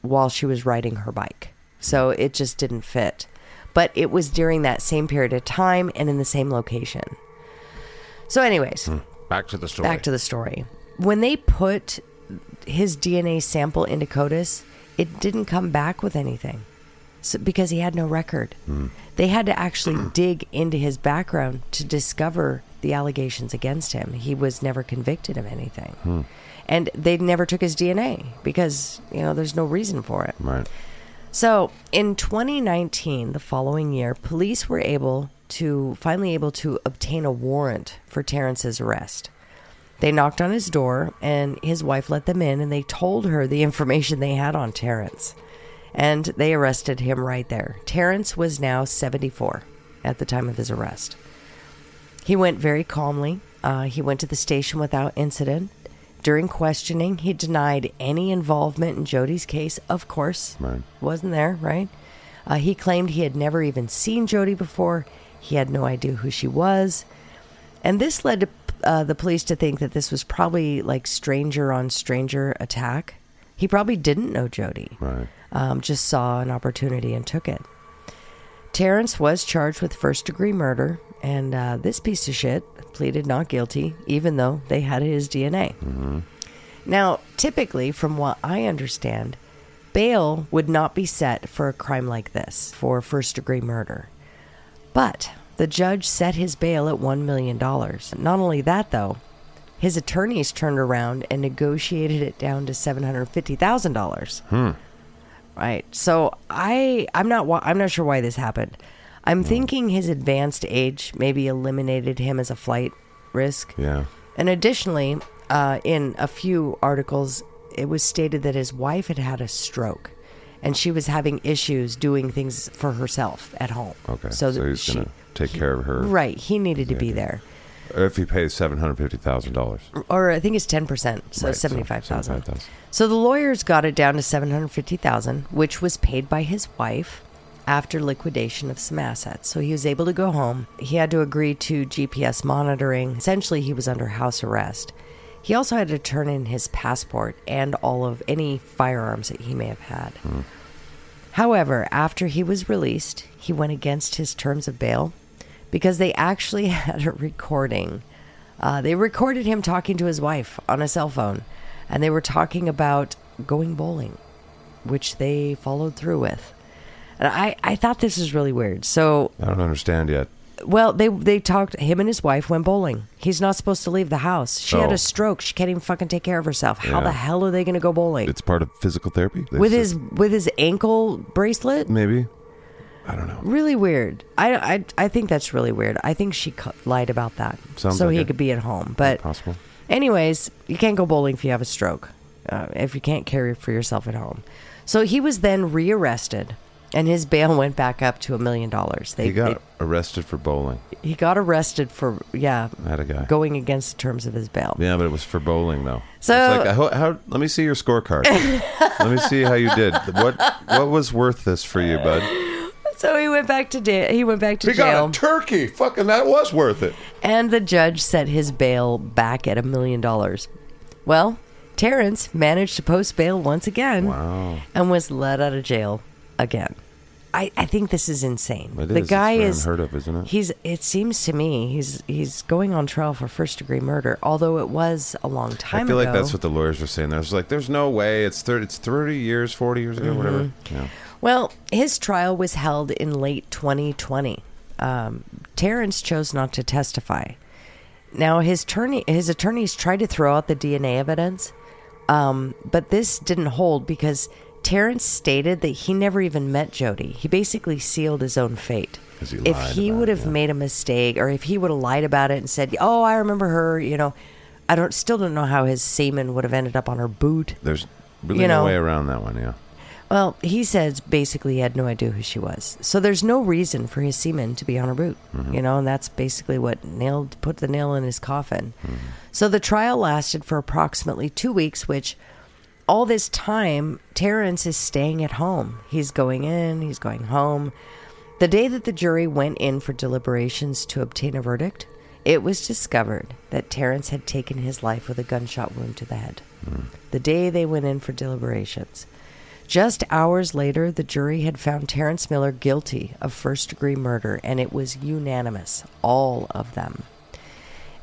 while she was riding her bike, so it just didn't fit. But it was during that same period of time and in the same location. So, anyways, hmm. Back to the story. back to the story. When they put his DNA sample into CODIS, it didn't come back with anything so, because he had no record. Hmm. They had to actually [clears throat] dig into his background to discover the allegations against him. He was never convicted of anything. Hmm. And they never took his DNA because, you know, there's no reason for it. Right. So in 2019, the following year, police were able to finally able to obtain a warrant for Terrence's arrest. They knocked on his door, and his wife let them in, and they told her the [laughs] information they had on Terrence. And they arrested him right there. Terrence was now 74 at the time of his arrest. He went very calmly. Uh, he went to the station without incident. During questioning, he denied any involvement in Jody's case, of course. Right. Wasn't there, right? Uh, he claimed he had never even seen Jody before. He had no idea who she was. And this led to, uh, the police to think that this was probably like stranger on stranger attack. He probably didn't know Jody Right. Um, just saw an opportunity and took it. Terrence was charged with first degree murder, and uh, this piece of shit pleaded not guilty, even though they had his DNA. Now, typically, from what I understand, bail would not be set for a crime like this, for first degree murder. But the judge set his bail at $1 million. Not only that, though, his attorneys turned around and negotiated it down to $750,000. Right. So I I'm not I'm not sure why this happened. I'm thinking his advanced age maybe eliminated him as a flight risk. Yeah. And additionally, uh, in a few articles, it was stated that his wife had had a stroke, and she was having issues doing things for herself at home. Okay. So, So, that he's she- gonna take care of her. Right. He needed to be there, If he pays seven hundred fifty thousand dollars. or I think it's ten percent, so Right, seventy five thousand. 75,000. So the lawyers got it down to seven hundred fifty thousand, which was paid by his wife after liquidation of some assets. So he was able to go home. He had to agree to GPS monitoring. Essentially, he was under house arrest. He also had to turn in his passport and all of any firearms that he may have had. Hmm. However, after he was released, he went against his terms of bail because they actually [laughs] had a recording. Uh, they recorded him talking to his wife on a cell phone, and they were talking about going bowling, which they followed through with. And I, I thought this was really weird. So I don't understand yet. well, they they talked. Him and his wife went bowling. He's not supposed to leave the house. She had Oh. a stroke. She can't even fucking take care of herself. How Yeah. the hell are they going to go bowling It's part of physical therapy. with They his with his ankle bracelet? Maybe. I don't know. Really weird. I, I, I think that's really weird. I think she cu- lied about that Sounds so like he it. could be at home. But Possible. anyways, you can't go bowling if you have a stroke. Uh, if you can't care for yourself at home. So he was then rearrested, and his bail went back up to a million dollars. They He got arrested for bowling. they- he got arrested for yeah I had a guy. going against the terms of his bail. Yeah, but it was for bowling though. So- it's like, how, how, let me see your scorecard. [laughs] let me see how you did. What what was worth this for you, bud? So he went back to da- he went back to jail. He got a turkey. Fucking that was worth it. and the judge set his bail back at a million dollars. Well, Terrence managed to post bail once again, Wow. and was let out of jail again. I, I think this is insane. It the is. It's guy very is unheard of, isn't it? He's. It seems to me he's he's going on trial for first degree murder, although it was a long time I feel ago. like that's what the lawyers were saying. There's like, there's no way. It's thirty. It's thirty years, forty years ago, whatever. Mm-hmm. Yeah. Well, his trial was held in late 2020. Um, Terrence chose not to testify. Now, his attorney, his attorneys tried to throw out the DNA evidence, um, but this didn't hold because Terrence stated that he never even met Jody. He basically sealed his own fate. he If he would have made a mistake, or if he would have lied about it and said, "Oh, I remember her," you know, I don't still don't know how his semen would have ended up on her boot. There's really You no know- way around that one. Yeah. Well, he says basically he had no idea who she was. So there's no reason for his semen to be on her boot. Mm-hmm. You know, and that's basically what nailed put the nail in his coffin. Mm-hmm. So the trial lasted for approximately two weeks, which all this time Terrence is staying at home. He's going in, he's going home. The day that the jury went in for deliberations to obtain a verdict, it was discovered that Terrence had taken his life with a gunshot wound to the head. Mm. The day they went in for deliberations. Just hours later, the jury had found Terrence Miller guilty of first degree murder, and it was unanimous, all of them.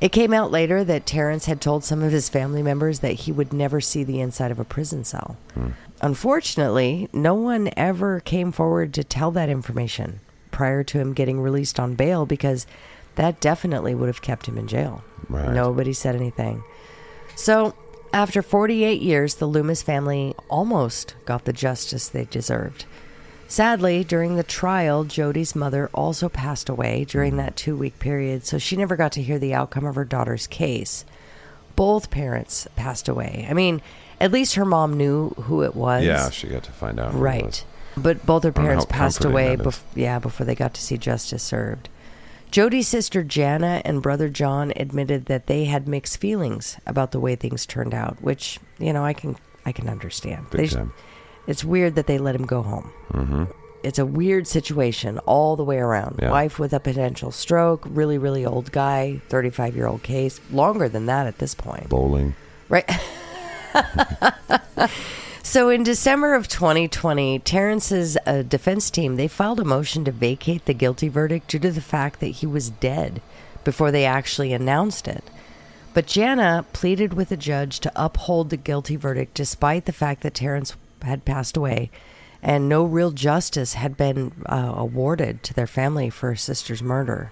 It came out later that Terrence had told some of his family members that he would never see the inside of a prison cell. Unfortunately, no one ever came forward to tell that information prior to him getting released on bail because that definitely would have kept him in jail. Right. Nobody said anything. So, after 48 years, the Loomis family almost got the justice they deserved. Sadly, during the trial, Jody's mother also passed away during that two week period, so she never got to hear the outcome of her daughter's case. Both parents passed away. I mean, at least her mom knew who it was. Yeah, she got to find out. Right. But both her parents passed away bef- yeah, before they got to see justice served. Jody's sister Jana and brother John admitted that they had mixed feelings about the way things turned out, which, you know, I can I can understand. Big They- time. It's weird that they let him go home. Mm-hmm. It's a weird situation all the way around. Yeah. Wife with a potential stroke, really really old guy, 35-year-old case, longer than that at this point. Bowling. Right. [laughs] so in December of 2020, Terrence's uh, defense team they filed a motion to vacate the guilty verdict due to the fact that he was dead before they actually announced it. But Jana pleaded with the judge to uphold the guilty verdict despite the fact that Terrence had passed away and no real justice had been uh, awarded to their family for her sister's murder.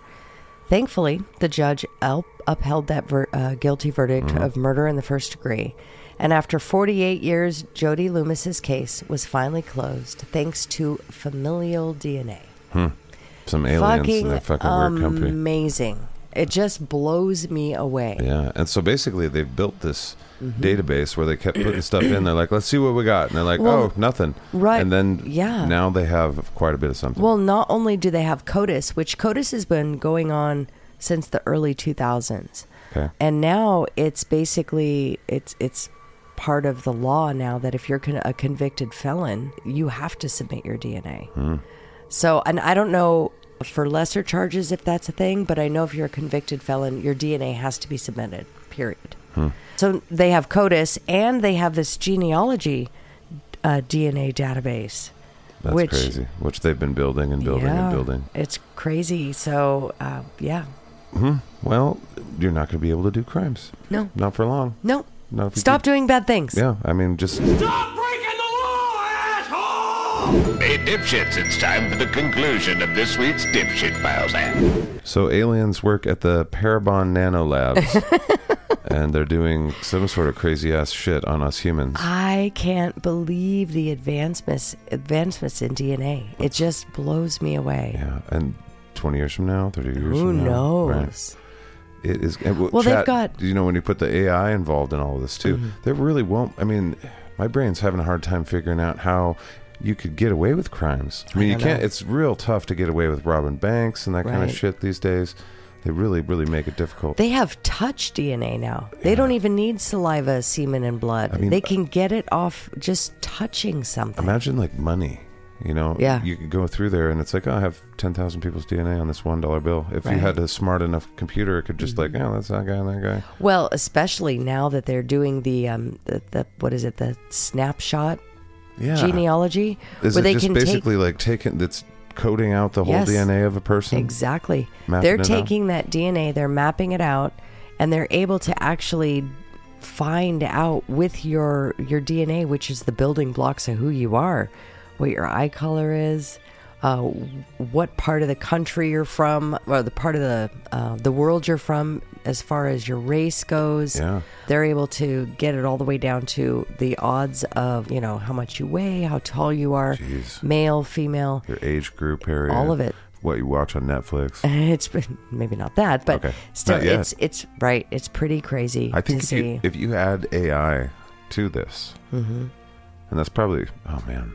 Thankfully, the judge up- upheld that ver- uh, guilty verdict of murder in the first degree. And after 48 years, Jody Loomis's case was finally closed thanks to familial DNA. Some aliens fucking in their fucking weird company. amazing. It just blows me away. Yeah, and so basically they've built this Mm-hmm. database where they kept putting stuff in. They're like, let's see what we got, and they're like, Well, oh, nothing. right, And then yeah. now they have quite a bit of something. Well, not only do they have CODIS, which CODIS has been going on since the early 2000s. okay. and now it's basically it's it's part of the law now that if you're con- a convicted felon you have to submit your dna so and i don't know for lesser charges if that's a thing but i know if you're a convicted felon your dna has to be submitted period so they have codis and they have this genealogy uh, dna database That's which, crazy. Which they've been building and building yeah, and building. It's crazy. So, uh, yeah. Well, you're not going to be able to do crimes. No, Not for long. no. No, if you Stop keep- doing bad things. Yeah, I mean, just Stop breaking the law, asshole! Hey, dipshits, it's time for the conclusion of this week's Dipshit Files app. so aliens work at the Parabon Nano Labs, [laughs] and they're doing some sort of crazy ass shit on us humans. I can't believe the advancements advancements in DNA. It just blows me away. Yeah, and 20 years from now, 30 years Who from now, knows? right? It is. and w- Well, they've got- Mm-hmm. You know, when you put the AI involved in all of this too, there really won't. I mean, my brain's having a hard time figuring out how you could get away with crimes. I mean, you can't. know. It's real tough to get away with robbing banks and that kind of shit these days. They really, really make it difficult. They have touch DNA now. They don't even need saliva, semen, and blood. I mean- they can get it off just touching something. Imagine like money. You know, Yeah. you could go through there and it's like, oh, I have 10,000 people's DNA on this $1 bill. If you Right. Mm-hmm. had a smart enough computer, it could just like, oh, that's that guy and that guy. Well, especially now that they're doing the um the, the what is it the snapshot Yeah. genealogy Is where it they just can basically like taking that's coding out the whole Yes. DNA of a person? exactly. They're it out? taking that DNA, they're mapping it out, and they're able to actually find out with your your DNA, which is the building blocks of who you are, what your eye color is. Uh, what part of the country you're from, or the part of the uh, the world you're from, as far as your race goes. Yeah. They're able to get it all the way down to the odds of you know how much you weigh, how tall you are, Jeez. male, female. Your age group area. All of it. What you watch on Netflix. [laughs] It's maybe not that, but Okay. still, it's it's right. It's pretty crazy I think to if see. you, if you add AI to this, Mm-hmm. and that's probably, oh man,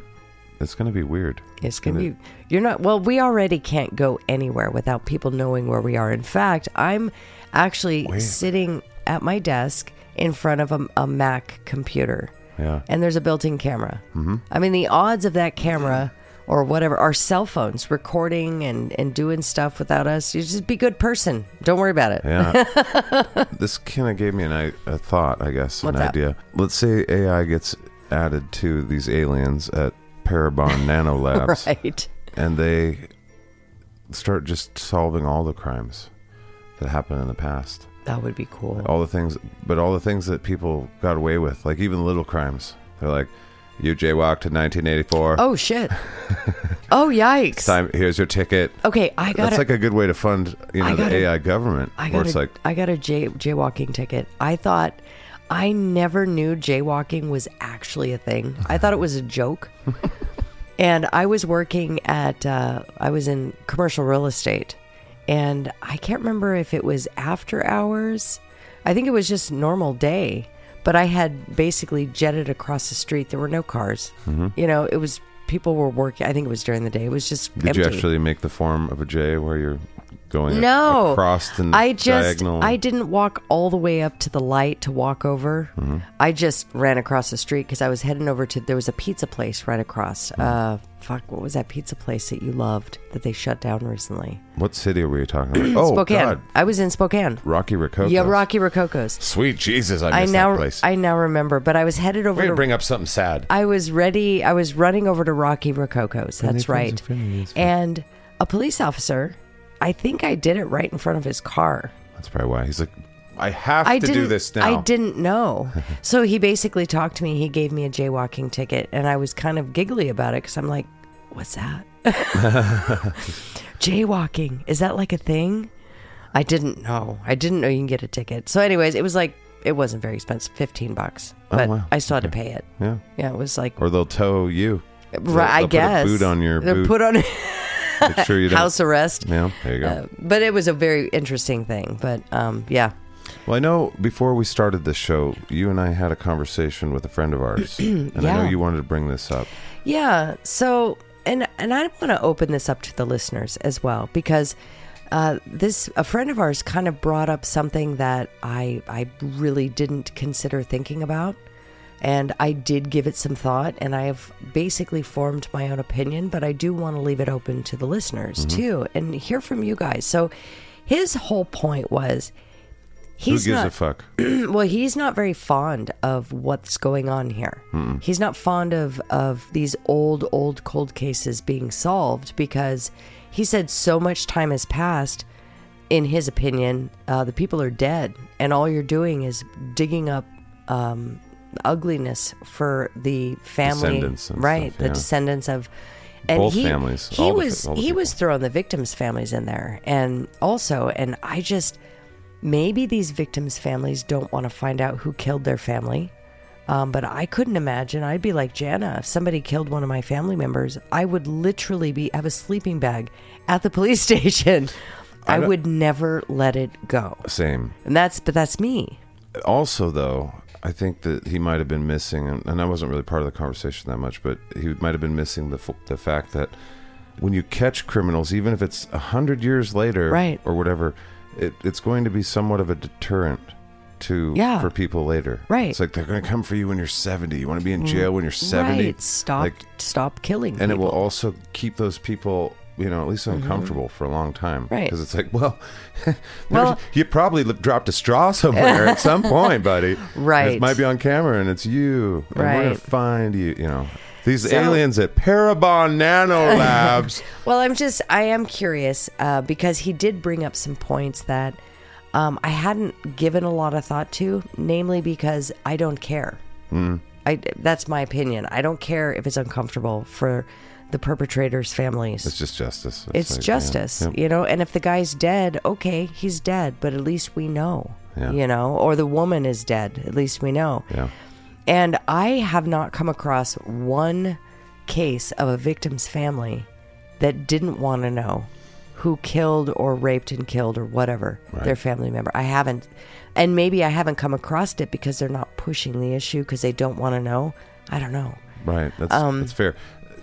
it's going to be weird. it's gonna be. You're not. Well, we already can't go anywhere without people knowing where we are. In fact, I'm actually Wait. sitting at my desk in front of a, a Mac computer, Yeah. and there's a built-in camera. Mm-hmm. I mean, the odds of that camera. Or whatever, our cell phones recording and, and doing stuff without us. You just be a good person. Don't worry about it. Yeah. [laughs] this kind of gave me an, a thought, I guess, What's an idea. Let's say AI gets added to these aliens at Parabon [laughs] Nano Labs, Right. and they start just solving all the crimes that happened in the past. That would be cool. All the things, but all the things that people got away with, like even little crimes. They're like, you jaywalked in 1984. Oh shit! [laughs] oh yikes! Time, here's your ticket. Okay, I got That's a, like a good way to fund, you know, the AI government. I got it's a, like, I got a jay, jaywalking ticket. I thought I never knew jaywalking was actually a thing. I thought it was a joke. [laughs] and I was working at uh, I was in commercial real estate, and I can't remember if it was after hours. I think it was just normal day. But I had basically jetted across the street. There were no cars. You know, it was people were working. I think it was during the day. It was just Did empty. you actually make the form of a J where you're going No, across and I just diagonal? I didn't walk all the way up to the light to walk over. Mm-hmm. I just ran across the street because I was heading over to there was a pizza place right across. Mm-hmm. Uh, fuck, what was that pizza place that you loved that they shut down recently? What city were you talking about? [clears throat] oh, Spokane. God. I was in Spokane. Rocky Rococo. Yeah, Rocky Rococo's. Sweet Jesus, I I now that place. I now remember, but I was headed over to to bring up something sad. I was ready. I was running over to Rocky Rococo's. That's right. And a police officer, I think I did it right in front of his car. That's probably why. He's like, I have I to didn't, do this now. I didn't know. [laughs] so he basically talked to me. He gave me a jaywalking ticket, and I was kind of giggly about it because I'm like, "What's that? [laughs] jaywalking? Is that like a thing?" I didn't know. I didn't know you can get a ticket. So, anyways, it was like it wasn't very expensive, fifteen bucks, Oh, but wow. I still had to pay it. Yeah. Yeah, it was like Or they'll tow you. right. I they'll guess Put a boot on your They'll boot. put on [laughs] Make sure you [laughs] don't. house arrest. Yeah, there you go. Uh, but it was a very interesting thing. But um, yeah, well, I know before we started this show, you and I had a conversation with a friend of ours, [clears throat] and I know you wanted to bring this up. Yeah. So, and and I want to open this up to the listeners as well because uh, this a friend of ours kind of brought up something that I I really didn't consider thinking about, and I did give it some thought, and I have basically formed my own opinion, but I do want to leave it open to the listeners too and hear from you guys. So, his whole point was he's Who gives not a fuck? [clears throat] well he's not very fond of what's going on here he's not fond of of these old old cold cases being solved because he said so much time has passed in his opinion uh, the people are dead and all you're doing is digging up um, ugliness for the family right stuff, the descendants of and Both he, families, he was the he was throwing the victims families in there and also and i just maybe these victims' families don't want to find out who killed their family. Um, but I couldn't imagine. I'd be like Jana. If somebody killed one of my family members, I would literally be have a sleeping bag at the police [laughs] station. I, don't- would never let it go. Same. And that's but that's me. Also, though, I think that he might have been missing, and, and I wasn't really part of the conversation that much, but he might have been missing the f- the fact that when you catch criminals, even if it's a hundred years later, Right. or whatever, it, it's going to be somewhat of a deterrent to Yeah. for people later. Right. It's like they're going to come for you when you're seventy. You want to be in mm. jail when you're seventy. Right. Stop Like, stop killing and it will. Also keep those people you know at least uncomfortable for a long time Right. because it's like well, [laughs] Well- you probably dropped a straw [laughs] somewhere at some point buddy [laughs] Right. it might be on camera and it's you and we're gonna find you you know these So- aliens at Parabon Nano Labs Well, I'm just, I am curious uh, because he did bring up some points that um, I hadn't given a lot of thought to, namely because I don't care. Hmm. I, that's my opinion. I don't care if it's uncomfortable for the perpetrators' families. it's just justice It's like, justice, yeah. you know. And if the guy's dead, okay, he's dead, but at least we know, Yeah. you know. Or the woman is dead, at least we know. yeah And I have not come across one case of a victim's family that didn't want to know who killed or raped and killed or whatever their family member. I haven't. And maybe I haven't come across it because they're not pushing the issue because they don't want to know. I don't know. right that's, um, that's fair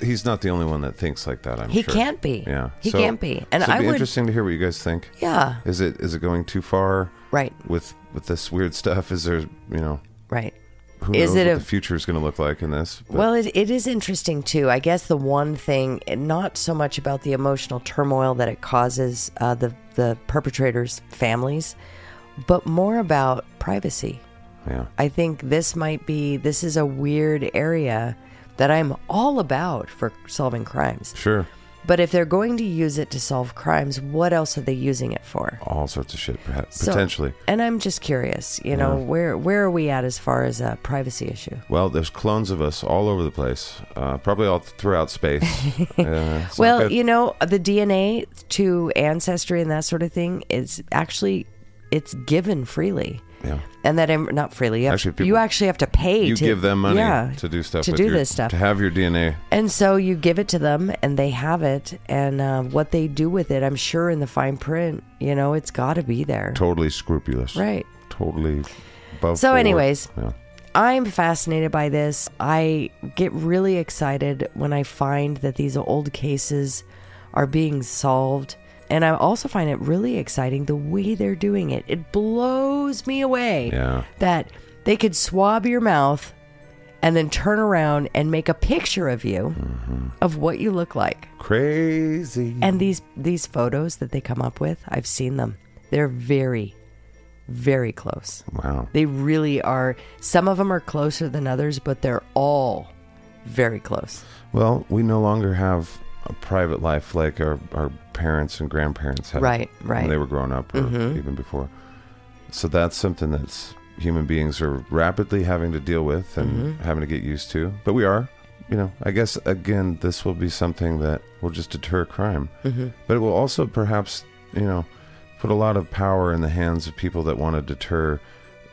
he's not the only one that thinks like that I'm He sure can't be. yeah He can't be. And so it'd I be would- interesting to hear what you guys think Yeah. is it is it going too far Right. with with this weird stuff is there you know Right. who Is knows it what a- the future is going to look like in this but- Well, it, it is interesting too. I guess the one thing, not so much about the emotional turmoil that it causes uh, the the perpetrators' families, but more about privacy. yeah I think this might be this is a weird area that I'm all about for solving crimes. Sure. But if they're going to use it to solve crimes, what else are they using it for? All sorts of shit, perhaps, So- potentially. And I'm just curious, you know, where where are we at as far as a privacy issue? Well, there's clones of us all over the place, uh, probably all throughout space. [laughs] Uh, not Well, you know, the DNA to ancestry and that sort of thing is actually it's given freely. Yeah. And that im- not freely. You, Actually, people- you actually have to pay You to give them money yeah, to do stuff to with do your- this stuff. to have your DNA. And so you give it to them and they have it and uh, what they do with it, I'm sure in the fine print, you know, it's got to be there. Totally scrupulous. Right. Totally. So board. anyways, yeah. I'm fascinated by this. I get really excited when I find that these old cases are being solved. And I also find it really exciting the way they're doing it. It blows me away Yeah. that they could swab your mouth and then turn around and make a picture of you Mm-hmm. of what you look like. crazy. And these these photos that they come up with, I've seen them. They're very very close. wow. They really are. Some of them are closer than others, but they're all very close. Well, we no longer have a private life like our, our parents and grandparents had Right, when right. they were growing up or Mhm. even before. So that's something that's human beings are rapidly having to deal with and Mm-hmm. having to get used to. But we are, you know, I guess again, this will be something that will just deter crime. Mm-hmm. But it will also perhaps, you know, put a lot of power in the hands of people that want to deter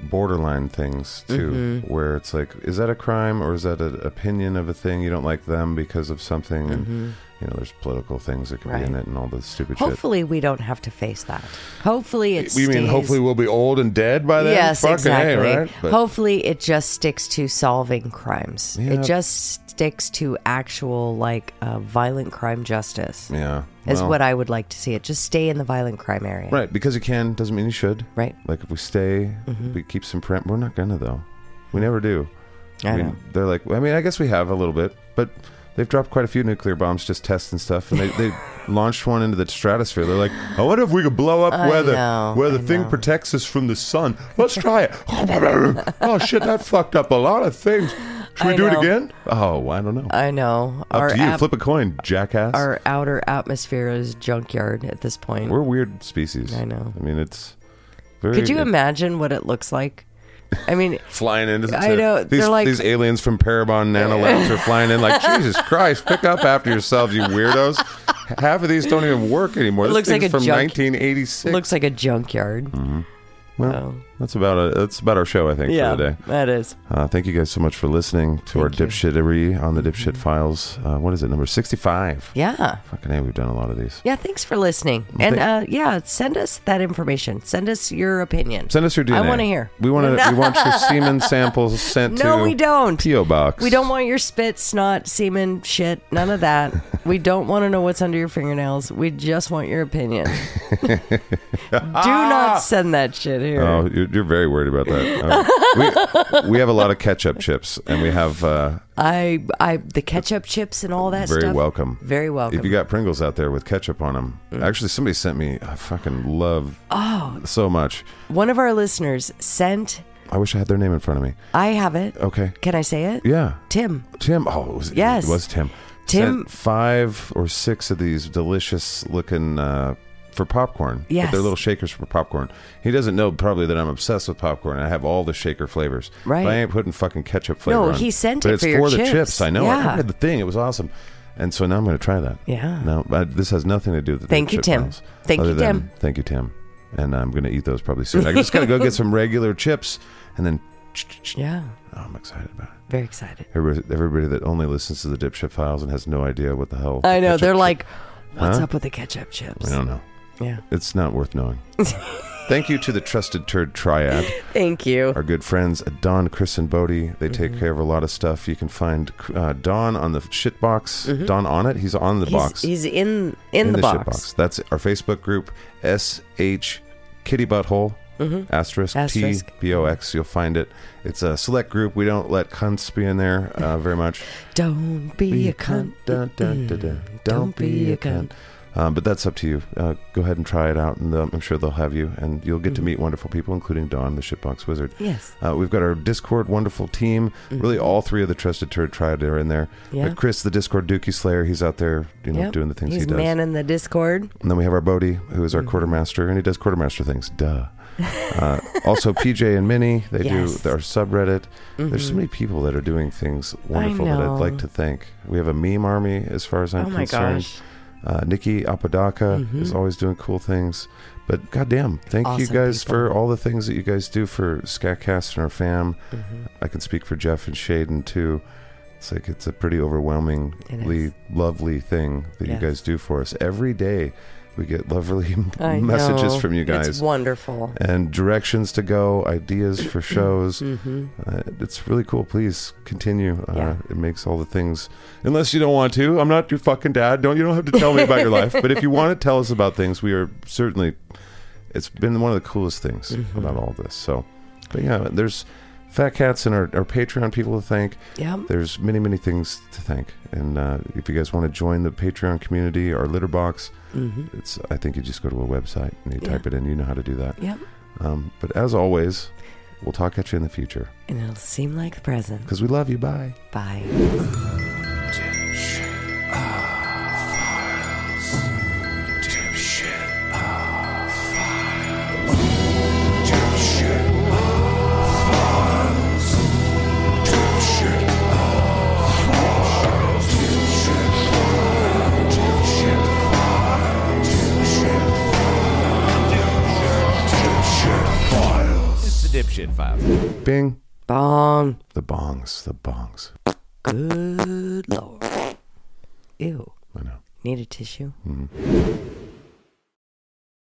borderline things too Mm-hmm. where it's like is that a crime or is that an opinion of a thing you don't like them because of something and you know there's political things that can be in Mm-hmm. It and all the stupid shit Hopefully, we don't have to face that. Hopefully, it. we mean hopefully we'll be old and dead by then Yes, Fucking A, exactly. right? But- Hopefully, it just sticks to solving crimes. Yeah. It just sticks to actual like uh, violent crime justice. yeah Is well, what I would like to see. It just stay in the violent crime area. right because you can doesn't mean you should Right. like if we stay Mm-hmm. we keep some print we're not gonna though we never do I mean, know. they're like, I mean, I guess we have a little bit, but they've dropped quite a few nuclear bombs, just testing stuff, and they, they [laughs] launched one into the stratosphere. They're like, I wonder if we could blow up I where the know, where the I thing know. protects us from the sun. Let's try it. [laughs] oh shit, that fucked up a lot of things. Should we I do know. it again? Oh, I don't know. I know. Up to you. ap- Flip a coin, jackass. our outer atmosphere is junkyard at this point. We're a weird species. I know. I mean, it's very. Could you imagine what it looks like? I mean, [laughs] flying into the I know, these, they're like- these aliens from Parabon Nanolabs are flying in like [laughs] Jesus Christ, pick up after yourselves, you weirdos. Half of these don't even work anymore. It This looks like thing's a from junk- 1986. looks like a junkyard. Mm-hmm. well, oh. That's about a, that's about our show, I think, Yeah, for the day. that is. Uh, thank you guys so much for listening to our Thank you. Mm-hmm. dipshittery on the dipshit files. Uh, what is it, number 65? Yeah. Fucking hey, we've done a lot of these. Yeah, thanks for listening. And uh, yeah, send us that information. Send us your opinion. Send us your DNA. I wanna hear. We want to. we want your [laughs] semen samples sent to. No, we don't. PO box. We don't want your spit, snot, semen, shit, none of that. [laughs] we don't want to know what's under your fingernails. We just want your opinion. [laughs] Do not send that shit here. Oh, you're, you're very worried about that. Uh, we, [laughs] we have a lot of ketchup chips, and we have uh, I, I, the ketchup chips and all that very stuff. welcome. Very welcome. If you got Pringles out there with ketchup on them, actually, somebody sent me. I fucking love oh so much. One of our listeners sent. I wish I had their name in front of me. I have it. Okay. Can I say it? Yeah. Tim. Tim. Oh, it was, Yes. it was Tim. Tim- Sent five or six of these delicious looking uh, for popcorn. But Yes. they're little shakers for popcorn. He doesn't know probably that I'm obsessed with popcorn. I have all the shaker flavors. Right. But I ain't putting fucking ketchup flavor No, on. he sent but it it's for your the chips. chips. I know. Yeah. I read the thing. It was awesome. And so now I'm going to try that. Yeah. No, but this has nothing to do with the Thank you, Tim. miles, Thank you, than- Tim. Thank you, Tim. And I'm going to eat those probably soon. I just got to go get [laughs] some regular chips and then. Yeah. Oh, I'm excited about it. Very excited. Everybody, everybody that only listens to the dipshit files and has no idea what the hell. I know. They're like, what's Huh? up with the ketchup chips? I don't know. Yeah. It's not worth knowing. [laughs] Thank you to the Trusted Turd Triad, Thank you. our good friends Don, Chris, and Bodie. They take Mm-hmm. care of a lot of stuff. You can find uh, Don on the shit box. Don on it. He's on the Mm-hmm. He's, box. he's in in, the, box. shit box. That's our Facebook group. S H Kitty Butthole. Asterisk, Mm-hmm. Asterisk. T B O X. You'll find it. It's a select group. We don't let cunts be in there uh, very much. [laughs] Don't be, a cunt. Dun, dun, dun, dun. Don't be a cunt. Um, but that's up to you. Uh, go ahead and try it out, and um, I'm sure they'll have you, and you'll get to meet wonderful people, including Don, the shitbox wizard. Yes. Uh, we've got our Discord wonderful team. Really, all three of the Trusted Turd Triad are in there. Yeah. But Chris, the Discord Dookie Slayer, he's out there, you know, Yep. doing the things He's he does. man in the Discord. And then we have our Bodie, who is our Mm-hmm. quartermaster, and he does quartermaster things. Duh. [laughs] Uh, also, PJ and Minnie, they Yes. do our subreddit. There's so many people that are doing things wonderful that I'd like to thank. We have a meme army, as far as I'm oh my concerned. gosh. Uh, Nikki Apodaca is always doing cool things. But goddamn, thank you guys people. for all the things that you guys do for Skatcast and our fam. Mm-hmm. I can speak for Jeff and Shaden too. It's like it's a pretty overwhelmingly lovely thing that Yes. you guys do for us every day. We get lovely [laughs] messages know. from you guys. It's wonderful. and directions to go, ideas for [clears throat] shows. Mm-hmm. Uh, it's really cool. Please continue. Uh, Yeah. It makes all the things. Unless you don't want to, I'm not your fucking dad. Don't you don't have to tell me about your life. [laughs] But if you want to tell us about things, we are certainly. It's been one of the coolest things Mm-hmm. about all this. So, but yeah, there's fat cats and our, our Patreon people to thank. Yep. There's many many things to thank. And uh, if you guys want to join the Patreon community, our litter box, Mm-hmm. it's I think you just go to a website and you Yeah. type it in. You know how to do that. Yep. Um, but as always, we'll talk at you in the future And it'll seem like the present. because we love you. Bye. Bye. Bing. Bong. The bongs. The bongs. Good lord. Ew. I know. Need a tissue? Mhm.